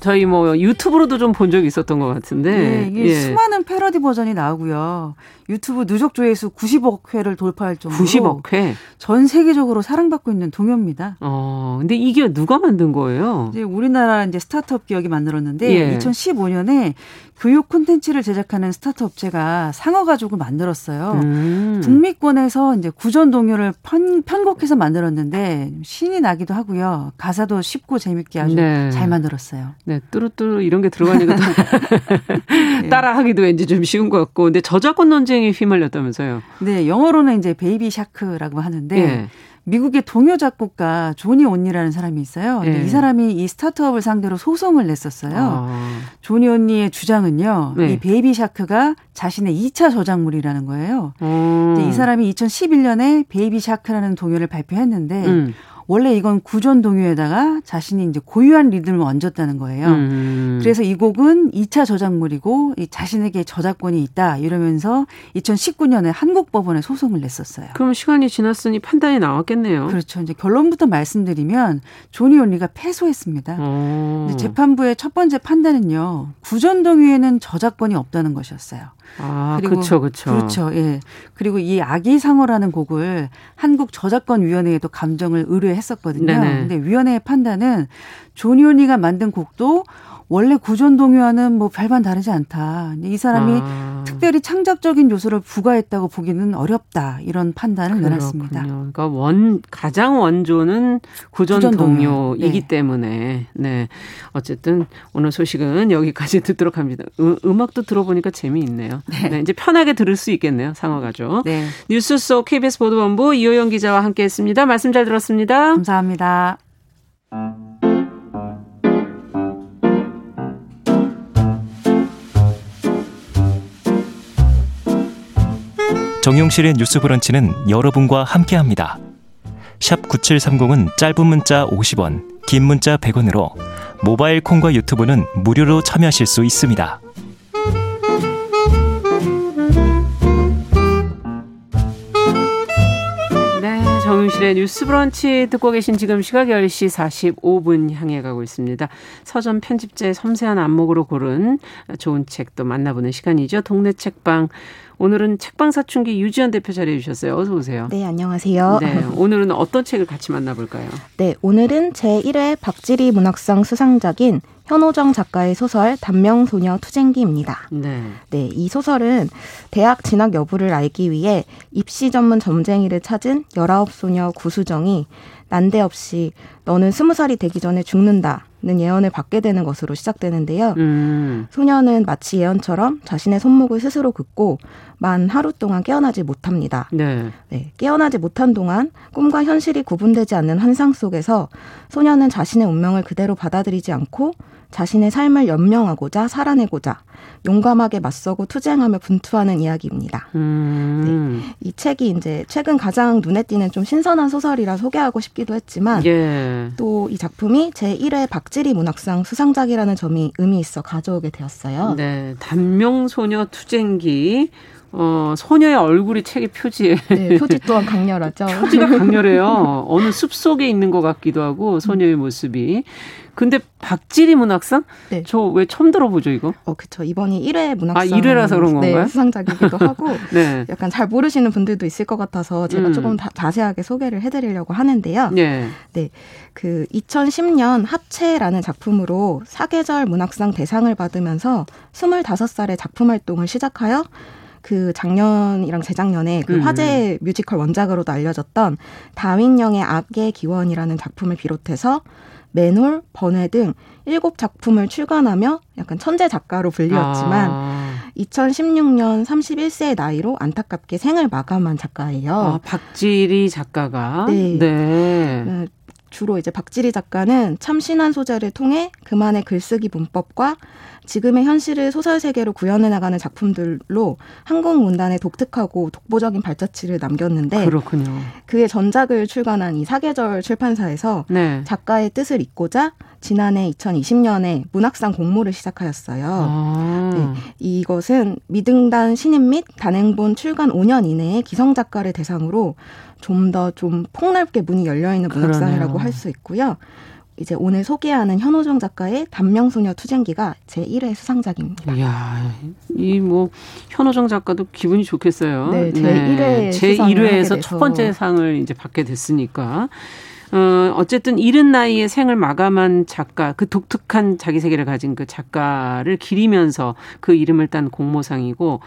저희 뭐 유튜브로도 좀 본 적이 있었던 것 같은데. 네, 이게 예. 수많은 패러디 버전이 나오고요. 유튜브 누적 조회수 90억 회를 돌파할 정도로 90억 회. 전 세계적으로 사랑받고 있는 동요입니다. 어, 근데 이게 누가 만든 거예요? 이제 우리나라 이제 스타트업 기업이 만들었는데 예. 2015년에 교육 콘텐츠를 제작하는 스타트 업체가 상어 가족을 만들었어요. 음. 북미권에서 이제 구전 동요를 편, 편곡해서 만들었는데 신이 나기도 하고요. 가사도 쉽고 재밌게 아주 네. 잘 만들었어요. 네, 뚜루뚜루 이런 게 들어가니까 네. [laughs] 따라하기도 왠지 좀 쉬운 것 같고, 근데 저작권 논쟁 에 휘말렸다면서요? 네, 영어로는 이제 Baby Shark라고 하는데. 네. 미국의 동요 작곡가 조니 온리라는 사람이 있어요. 네. 이 사람이 이 스타트업을 상대로 소송을 냈었어요. 아. 조니 온리의 주장은요. 네. 이 Baby Shark가 자신의 2차 저작물이라는 거예요. 음. 이 사람이 2011년에 Baby Shark라는 동요를 발표했는데 음. 원래 이건 구전 동요에다가 자신이 이제 고유한 리듬을 얹었다는 거예요. 음. 그래서 이 곡은 2차 저작물이고 이 자신에게 저작권이 있다 이러면서 2019년에 한국 법원에 소송을 냈었어요. 그럼 시간이 지났으니 판단이 나왔겠네요. 그렇죠. 이제 결론부터 말씀드리면 조니 온리가 패소했습니다. 어. 재판부의 첫 번째 판단은요. 구전 동요에는 저작권이 없다는 것이었어요. 아, 그렇죠, 그렇죠. 그렇죠. 예. 그리고 이 아기 상어라는 곡을 한국 저작권 위원회에도 감정을 의뢰했 었거든요. 네네. 근데 위원회의 판단은 조니오니가 만든 곡도 원래 구전 동요와는 뭐 별반 다르지 않다. 이 사람이 아. 특별히 창작적인 요소를 부과했다고 보기는 어렵다 이런 판단을 내놨습니다. 그러니까 원 가장 원조는 구전 동요이기 네. 때문에 네 어쨌든 오늘 소식은 여기까지 [laughs] 듣도록 합니다. 음, 음악도 들어보니까 재미있네요. 네. 네. 이제 편하게 들을 수 있겠네요. 상어가죠. 네. 뉴스 속 KBS 보도본부 이호영 기자와 함께했습니다. 말씀 잘 들었습니다. 감사합니다. 정용실의 뉴스 브런치는 여러분과 함께합니다. 샵 9730은 짧은 문자 50원, 긴 문자 100원으로 모바일 콩과 유튜브는 무료로 참여하실 수 있습니다. 정윤실의 뉴스 브런치 듣고 계신 지금 시각 10시 45분 향해 가고 있습니다. 서점 편집자의 섬세한 안목으로 고른 좋은 책도 만나보는 시간이죠. 동네 책방. 오늘은 책방 사춘기 유지연 대표 자리해 주셨어요. 어서 오세요. 네, 안녕하세요. 네, 오늘은 어떤 책을 같이 만나볼까요? 네, 오늘은 제1회 박지리 문학상 수상작인 현호정 작가의 소설 단명소녀 투쟁기입니다. 네. 네, 이 소설은 대학 진학 여부를 알기 위해 입시 전문 점쟁이를 찾은 19소녀 구수정이 난데없이 너는 스무 살이 되기 전에 죽는다. 는 예언을 받게 되는 것으로 시작되는데요. 음. 소녀는 마치 예언처럼 자신의 손목을 스스로 긋고 만 하루 동안 깨어나지 못합니다. 네. 네. 깨어나지 못한 동안 꿈과 현실이 구분되지 않는 환상 속에서 소녀는 자신의 운명을 그대로 받아들이지 않고 자신의 삶을 연명하고자 살아내고자 용감하게 맞서고 투쟁하며 분투하는 이야기입니다. 음. 네. 이 책이 이제 최근 가장 눈에 띄는 좀 신선한 소설이라 소개하고 싶기도 했지만 예. 또이 작품이 제1회 박지리 문학상 수상작이라는 점이 의미 있어 가져오게 되었어요. 네, 단명소녀 투쟁기 어, 소녀의 얼굴이 책의 표지에. 네, 표지 또한 강렬하죠. [laughs] 표지가 강렬해요. 어느 숲 속에 있는 것 같기도 하고, 소녀의 모습이. 근데 박지리 문학상? 네. 저 왜 처음 들어보죠, 이거? 어, 그쵸. 이번이 1회 문학상. 아, 1회라서 그런 건가요? 네, 수상작이기도 하고. [laughs] 네. 약간 잘 모르시는 분들도 있을 것 같아서 제가 음. 조금 다, 자세하게 소개를 해드리려고 하는데요. 네. 네. 그 2010년 합체라는 작품으로 사계절 문학상 대상을 받으면서 25살에 작품 활동을 시작하여 그 작년이랑 재작년에 그 음. 화제 뮤지컬 원작으로도 알려졌던 다윈영의 악의 기원이라는 작품을 비롯해서 맨홀, 번외 등 일곱 작품을 출간하며 약간 천재 작가로 불리웠지만 아. 2016년 31세의 나이로 안타깝게 생을 마감한 작가예요. 아, 박지리 작가가 네. 네. 네. 주로 이제 박지리 작가는 참신한 소재를 통해 그만의 글쓰기 문법과 지금의 현실을 소설 세계로 구현해 나가는 작품들로 한국 문단의 독특하고 독보적인 발자취를 남겼는데 그렇군요. 그의 전작을 출간한 이 사계절 출판사에서 네. 작가의 뜻을 잇고자 지난해 2020년에 문학상 공모를 시작하였어요. 아. 네, 이것은 미등단 신인 및 단행본 출간 5년 이내에 기성 작가를 대상으로 좀 더좀 좀 폭넓게 문이 열려 있는 문학상이라고 할 수 있고요. 이제 오늘 소개하는 현호정 작가의 단명소녀 투쟁기가 제 1회 수상작입니다. 이야, 이 뭐 현호정 작가도 기분이 좋겠어요. 네, 제 1회 네, 제 1회에서 첫 번째 상을 이제 받게 됐으니까. 어, 어쨌든 이른 나이에 생을 마감한 작가, 그 독특한 자기 세계를 가진 그 작가를 기리면서 그 이름을 딴 공모상이고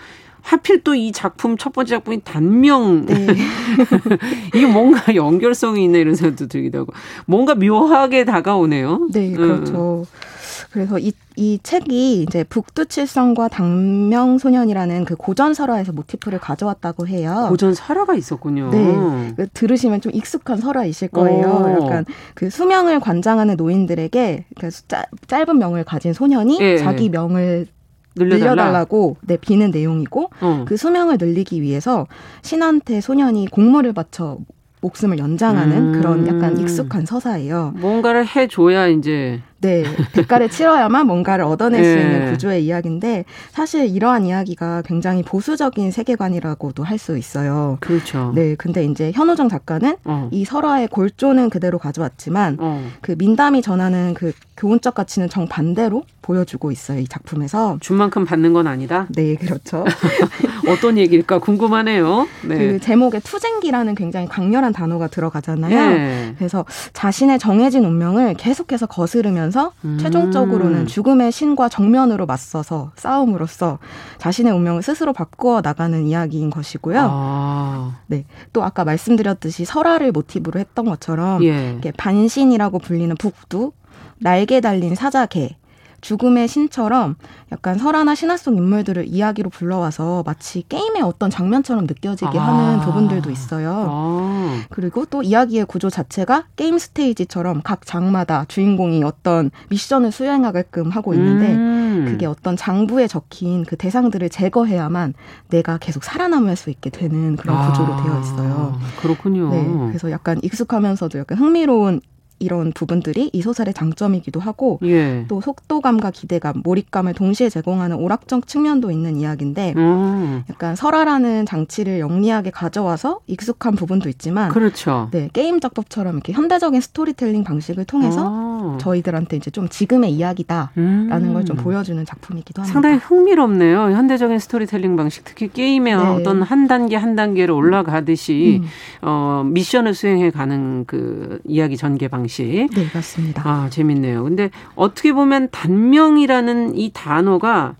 하필 또 이 작품 첫 번째 작품이 단명 네. [laughs] 이게 뭔가 연결성이 있나 이런 생각도 들기도 하고 뭔가 묘하게 다가오네요. 네, 그렇죠. 음. 그래서 이, 이 책이 이제 북두칠성과 당명소년이라는 그 고전 설화에서 모티프를 가져왔다고 해요. 고전 설화가 있었군요. 네. 그 들으시면 좀 익숙한 설화이실 거예요. 오. 약간 그 수명을 관장하는 노인들에게 그 짧, 짧은 명을 가진 소년이 네. 자기 명을 늘려달라. 고 네, 비는 내용이고 어. 그 수명을 늘리기 위해서 신한테 소년이 공모를 바쳐 목숨을 연장하는 음. 그런 약간 익숙한 서사예요. 뭔가를 해줘야 이제 네, 대가를 치러야만 뭔가를 얻어낼 수 있는 네. 구조의 이야기인데 사실 이러한 이야기가 굉장히 보수적인 세계관이라고도 할 수 있어요. 그렇죠. 네, 근데 이제 현우정 작가는 어. 이 설화의 골조는 그대로 가져왔지만 어. 그 민담이 전하는 그 교훈적 가치는 정 반대로 보여주고 있어요 이 작품에서. 준 만큼 받는 건 아니다. 네, 그렇죠. [laughs] 어떤 얘기일까 궁금하네요. 네. 그 제목에 투쟁기라는 굉장히 강렬한 단어가 들어가잖아요. 네. 그래서 자신의 정해진 운명을 계속해서 거스르면서 바뀌면서 음. 최종적으로는 죽음의 신과 정면으로 맞서서 싸움으로써 자신의 운명을 스스로 바꾸어 나가는 이야기인 것이고요. 아. 네. 또 아까 말씀드렸듯이 설화를 모티브로 했던 것처럼 예. 반신이라고 불리는 북두, 날개 달린 사자개, 죽음의 신처럼 약간 설화나 신화 속 인물들을 이야기로 불러와서 마치 게임의 어떤 장면처럼 느껴지게 아. 하는 부분들도 있어요. 아. 그리고 또 이야기의 구조 자체가 게임 스테이지처럼 각 장마다 주인공이 어떤 미션을 수행하게끔 하고 있는데 음. 그게 어떤 장부에 적힌 그 대상들을 제거해야만 내가 계속 살아남을 수 있게 되는 그런 아. 구조로 되어 있어요. 그렇군요. 네, 그래서 약간 익숙하면서도 약간 흥미로운 이런 부분들이 이 소설의 장점이기도 하고 예. 또 속도감과 기대감, 몰입감을 동시에 제공하는 오락적 측면도 있는 이야기인데 음. 약간 설화라는 장치를 영리하게 가져와서 익숙한 부분도 있지만 그렇죠. 네, 게임 작법처럼 이렇게 현대적인 스토리텔링 방식을 통해서 아. 저희들한테 이제 좀 지금의 이야기다라는 음. 걸좀 보여주는 작품이기도 합니다. 상당히 흥미롭네요. 현대적인 스토리텔링 방식 특히 게임의 네. 어떤 한 단계 한 단계로 올라가듯이 음. 어, 미션을 수행해 가는 그 이야기 전개 방식 방식. 네, 맞습니다. 아, 재밌네요. 근데 어떻게 보면 단명이라는 이 단어가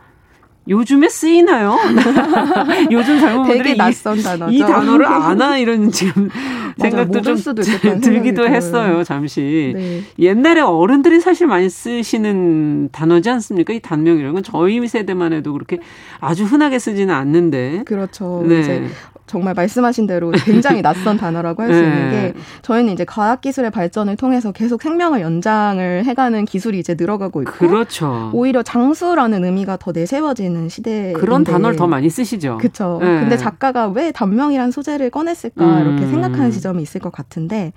요즘에 쓰이나요? [laughs] 요즘 젊은 분들이 낯선 단어죠. 이 단어를 아나 이런 지금 생각도 좀 들기도 했어요. 잠시. 네. 옛날에 어른들이 사실 많이 쓰시는 단어지 않습니까? 이 단명이라는 건 저희 세대만 해도 그렇게 아주 흔하게 쓰지는 않는데. 그렇죠. 네. 이제 정말 말씀하신 대로 굉장히 [laughs] 낯선 단어라고 할수 네. 있는 게 저희는 이제 과학 기술의 발전을 통해서 계속 생명을 연장을 해가는 기술이 이제 늘어가고 있고 그렇죠. 오히려 장수라는 의미가 더 내세워지는 시대 그런 단어를 더 많이 쓰시죠. 그렇죠. 네. 근데 작가가 왜 단명이란 소재를 꺼냈을까 음. 이렇게 생각하는 지점이 있을 것 같은데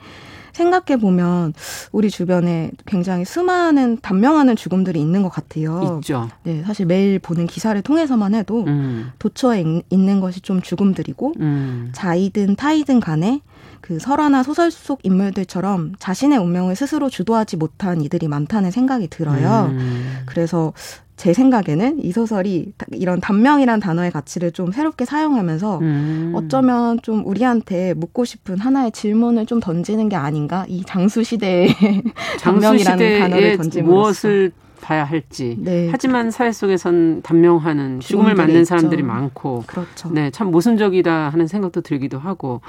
생각해 보면 우리 주변에 굉장히 수많은 단명하는 죽음들이 있는 것 같아요. 있죠. 네, 사실 매일 보는 기사를 통해서만 해도 음. 도처에 있는 것이 좀 죽음들이고 음. 자이든 타이든 간에 그 설화나 소설 속 인물들처럼 자신의 운명을 스스로 주도하지 못한 이들이 많다는 생각이 들어요. 음. 그래서 제 생각에는 이 소설이 이런 단명이란 단어의 가치를 좀 새롭게 사용하면서 음. 어쩌면 좀 우리한테 묻고 싶은 하나의 질문을 좀 던지는 게 아닌가 이 장수 시대의 [laughs] 단명이라는 단어를 던지면서 무엇을 봐야 할지. 네. 하지만 사회 속에선 단명하는 죽음을 맞는 사람들이 많고, 그렇죠. 네, 참 모순적이다 하는 생각도 들기도 하고.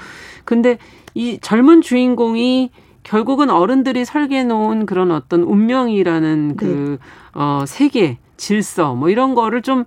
근데 이 젊은 주인공이 결국은 어른들이 설계해 놓은 그런 어떤 운명이라는 그, 네. 어, 세계, 질서 뭐 이런 거를 좀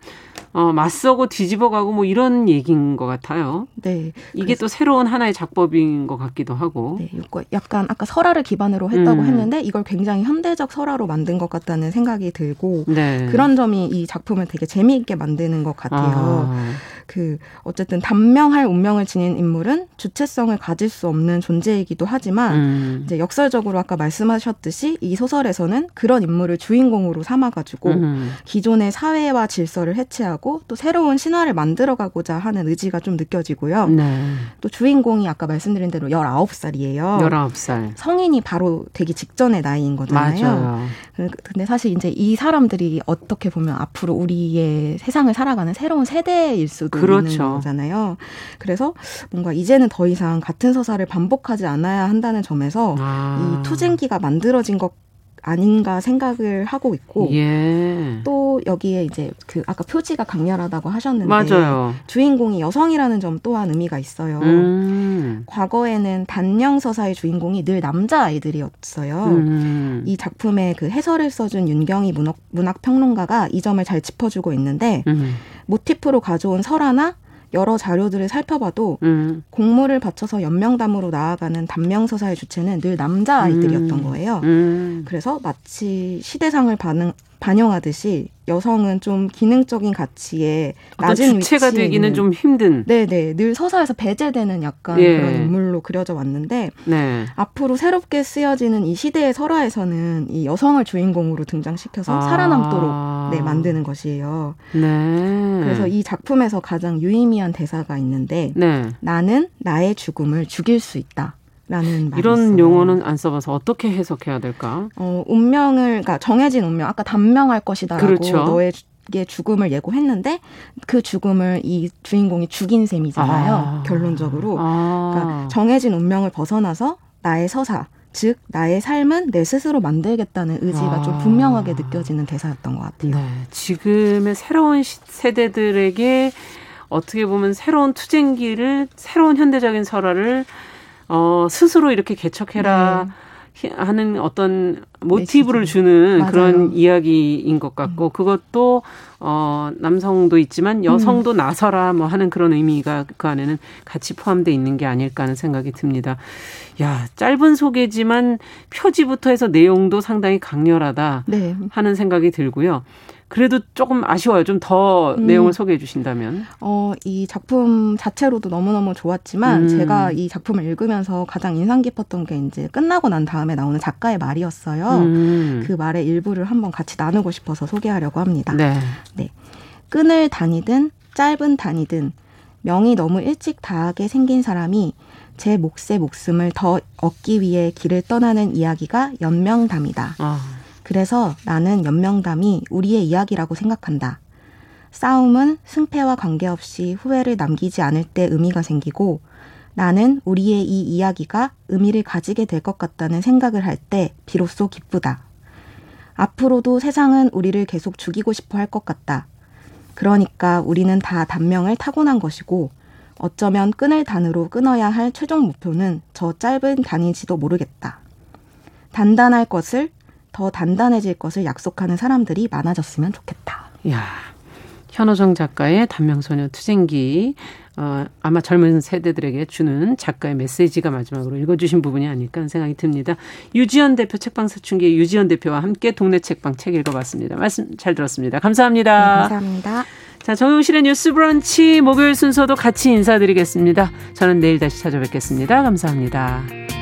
어, 맞서고 뒤집어가고 뭐 이런 얘기인 것 같아요. 네. 이게 또 새로운 하나의 작법인 것 같기도 하고. 네. 약간 아까 설화를 기반으로 했다고 음. 했는데 이걸 굉장히 현대적 설화로 만든 것 같다는 생각이 들고 네. 그런 점이 이 작품을 되게 재미있게 만드는 것 같아요. 아. 그 어쨌든 단명할 운명을 지닌 인물은 주체성을 가질 수 없는 존재이기도 하지만 음. 이제 역설적으로 아까 말씀하셨듯이 이 소설에서는 그런 인물을 주인공으로 삼아가지고 음. 기존의 사회와 질서를 해체하고 또 새로운 신화를 만들어가고자 하는 의지가 좀 느껴지고요. 네. 또 주인공이 아까 말씀드린 대로 19살이에요. 19살. 성인이 바로 되기 직전의 나이인 거잖아요. 맞아요. 그, 근데 사실 이제 이 사람들이 어떻게 보면 앞으로 우리의 세상을 살아가는 새로운 세대일 수도 그렇죠. 거잖아요. 그래서 뭔가 이제는 더 이상 같은 서사를 반복하지 않아야 한다는 점에서 아. 이 투쟁기가 만들어진 것 아닌가 생각을 하고 있고 예. 또 여기에 이제 그 아까 표지가 강렬하다고 하셨는데 맞아요. 주인공이 여성이라는 점 또한 의미가 있어요. 음. 과거에는 단명 서사의 주인공이 늘 남자 아이들이었어요. 음. 이 작품의 그 해설을 써준 윤경희 문학, 문학 평론가가 이 점을 잘 짚어주고 있는데 음. 모티프로 가져온 설화나 여러 자료들을 살펴봐도 음. 공모를 바쳐서 연명담으로 나아가는 단명서사의 주체는 늘 남자 아이들이었던 음. 거예요. 음. 그래서 마치 시대상을 반응, 반영하듯이 여성은 좀 기능적인 가치에 낮은 주체가 되기는 좀 힘든. 네네 늘 서사에서 배제되는 약간 예. 그런 인물로 그려져 왔는데 네. 앞으로 새롭게 쓰여지는 이 시대의 설화에서는 이 여성을 주인공으로 등장시켜서 아. 살아남도록 네 만드는 것이에요. 네. 그래서 이 작품에서 가장 유의미한 대사가 있는데 네. 나는 나의 죽음을 죽일 수 있다. 라는 이런 있어요. 용어는 안 써봐서 어떻게 해석해야 될까? 어, 운명을 그러니까 정해진 운명 아까 단명할 것이다라고 그렇죠. 너의 게 죽음을 예고했는데 그 죽음을 이 주인공이 죽인 셈이잖아요. 아. 결론적으로. 아. 그러니까 정해진 운명을 벗어나서 나의 서사 즉 나의 삶은 내 스스로 만들겠다는 의지가 아. 좀 분명하게 느껴지는 대사였던 것 같아요. 네. 지금의 새로운 세대들에게 어떻게 보면 새로운 투쟁기를 새로운 현대적인 설화를 어, 스스로 이렇게 개척해라. 네. 하는 어떤 모티브를 주는 맞아요. 그런 이야기인 것 같고 음. 그것도 어 남성도 있지만 여성도 음. 나서라 뭐 하는 그런 의미가 그 안에는 같이 포함되어 있는 게 아닐까 하는 생각이 듭니다. 야 짧은 소개지만 표지부터 해서 내용도 상당히 강렬하다 네. 하는 생각이 들고요. 그래도 조금 아쉬워요. 좀더 음. 내용을 소개해 주신다면. 어, 이 작품 자체로도 너무너무 좋았지만 음. 제가 이 작품을 읽으면서 가장 인상 깊었던 게 이제 끝나고 난 다음에 나오는 작가의 말이었어요. 음. 그 말의 일부를 한번 같이 나누고 싶어서 소개하려고 합니다. 네. 네. 끈을 다니든 짧은 다니든 명이 너무 일찍 다하게 생긴 사람이 제 몫의 목숨을 더 얻기 위해 길을 떠나는 이야기가 연명담이다. 아. 그래서 나는 연명담이 우리의 이야기라고 생각한다. 싸움은 승패와 관계없이 후회를 남기지 않을 때 의미가 생기고 나는 우리의 이 이야기가 의미를 가지게 될 것 같다는 생각을 할 때 비로소 기쁘다. 앞으로도 세상은 우리를 계속 죽이고 싶어 할 것 같다. 그러니까 우리는 다 단명을 타고난 것이고 어쩌면 끈을 단으로 끊어야 할 최종 목표는 저 짧은 단인지도 모르겠다. 단단할 것을 더 단단해질 것을 약속하는 사람들이 많아졌으면 좋겠다. 야, 현호정 작가의 단명소녀 투쟁기 어, 아마 젊은 세대들에게 주는 작가의 메시지가 마지막으로 읽어주신 부분이 아닐까 하는 생각이 듭니다. 유지연 대표 책방 사춘기 유지연 대표와 함께 동네 책방 책 읽어봤습니다. 말씀 잘 들었습니다. 감사합니다. 네, 감사합니다. 자, 정용실의 뉴스 브런치 목요일 순서도 같이 인사드리겠습니다. 저는 내일 다시 찾아뵙겠습니다. 감사합니다.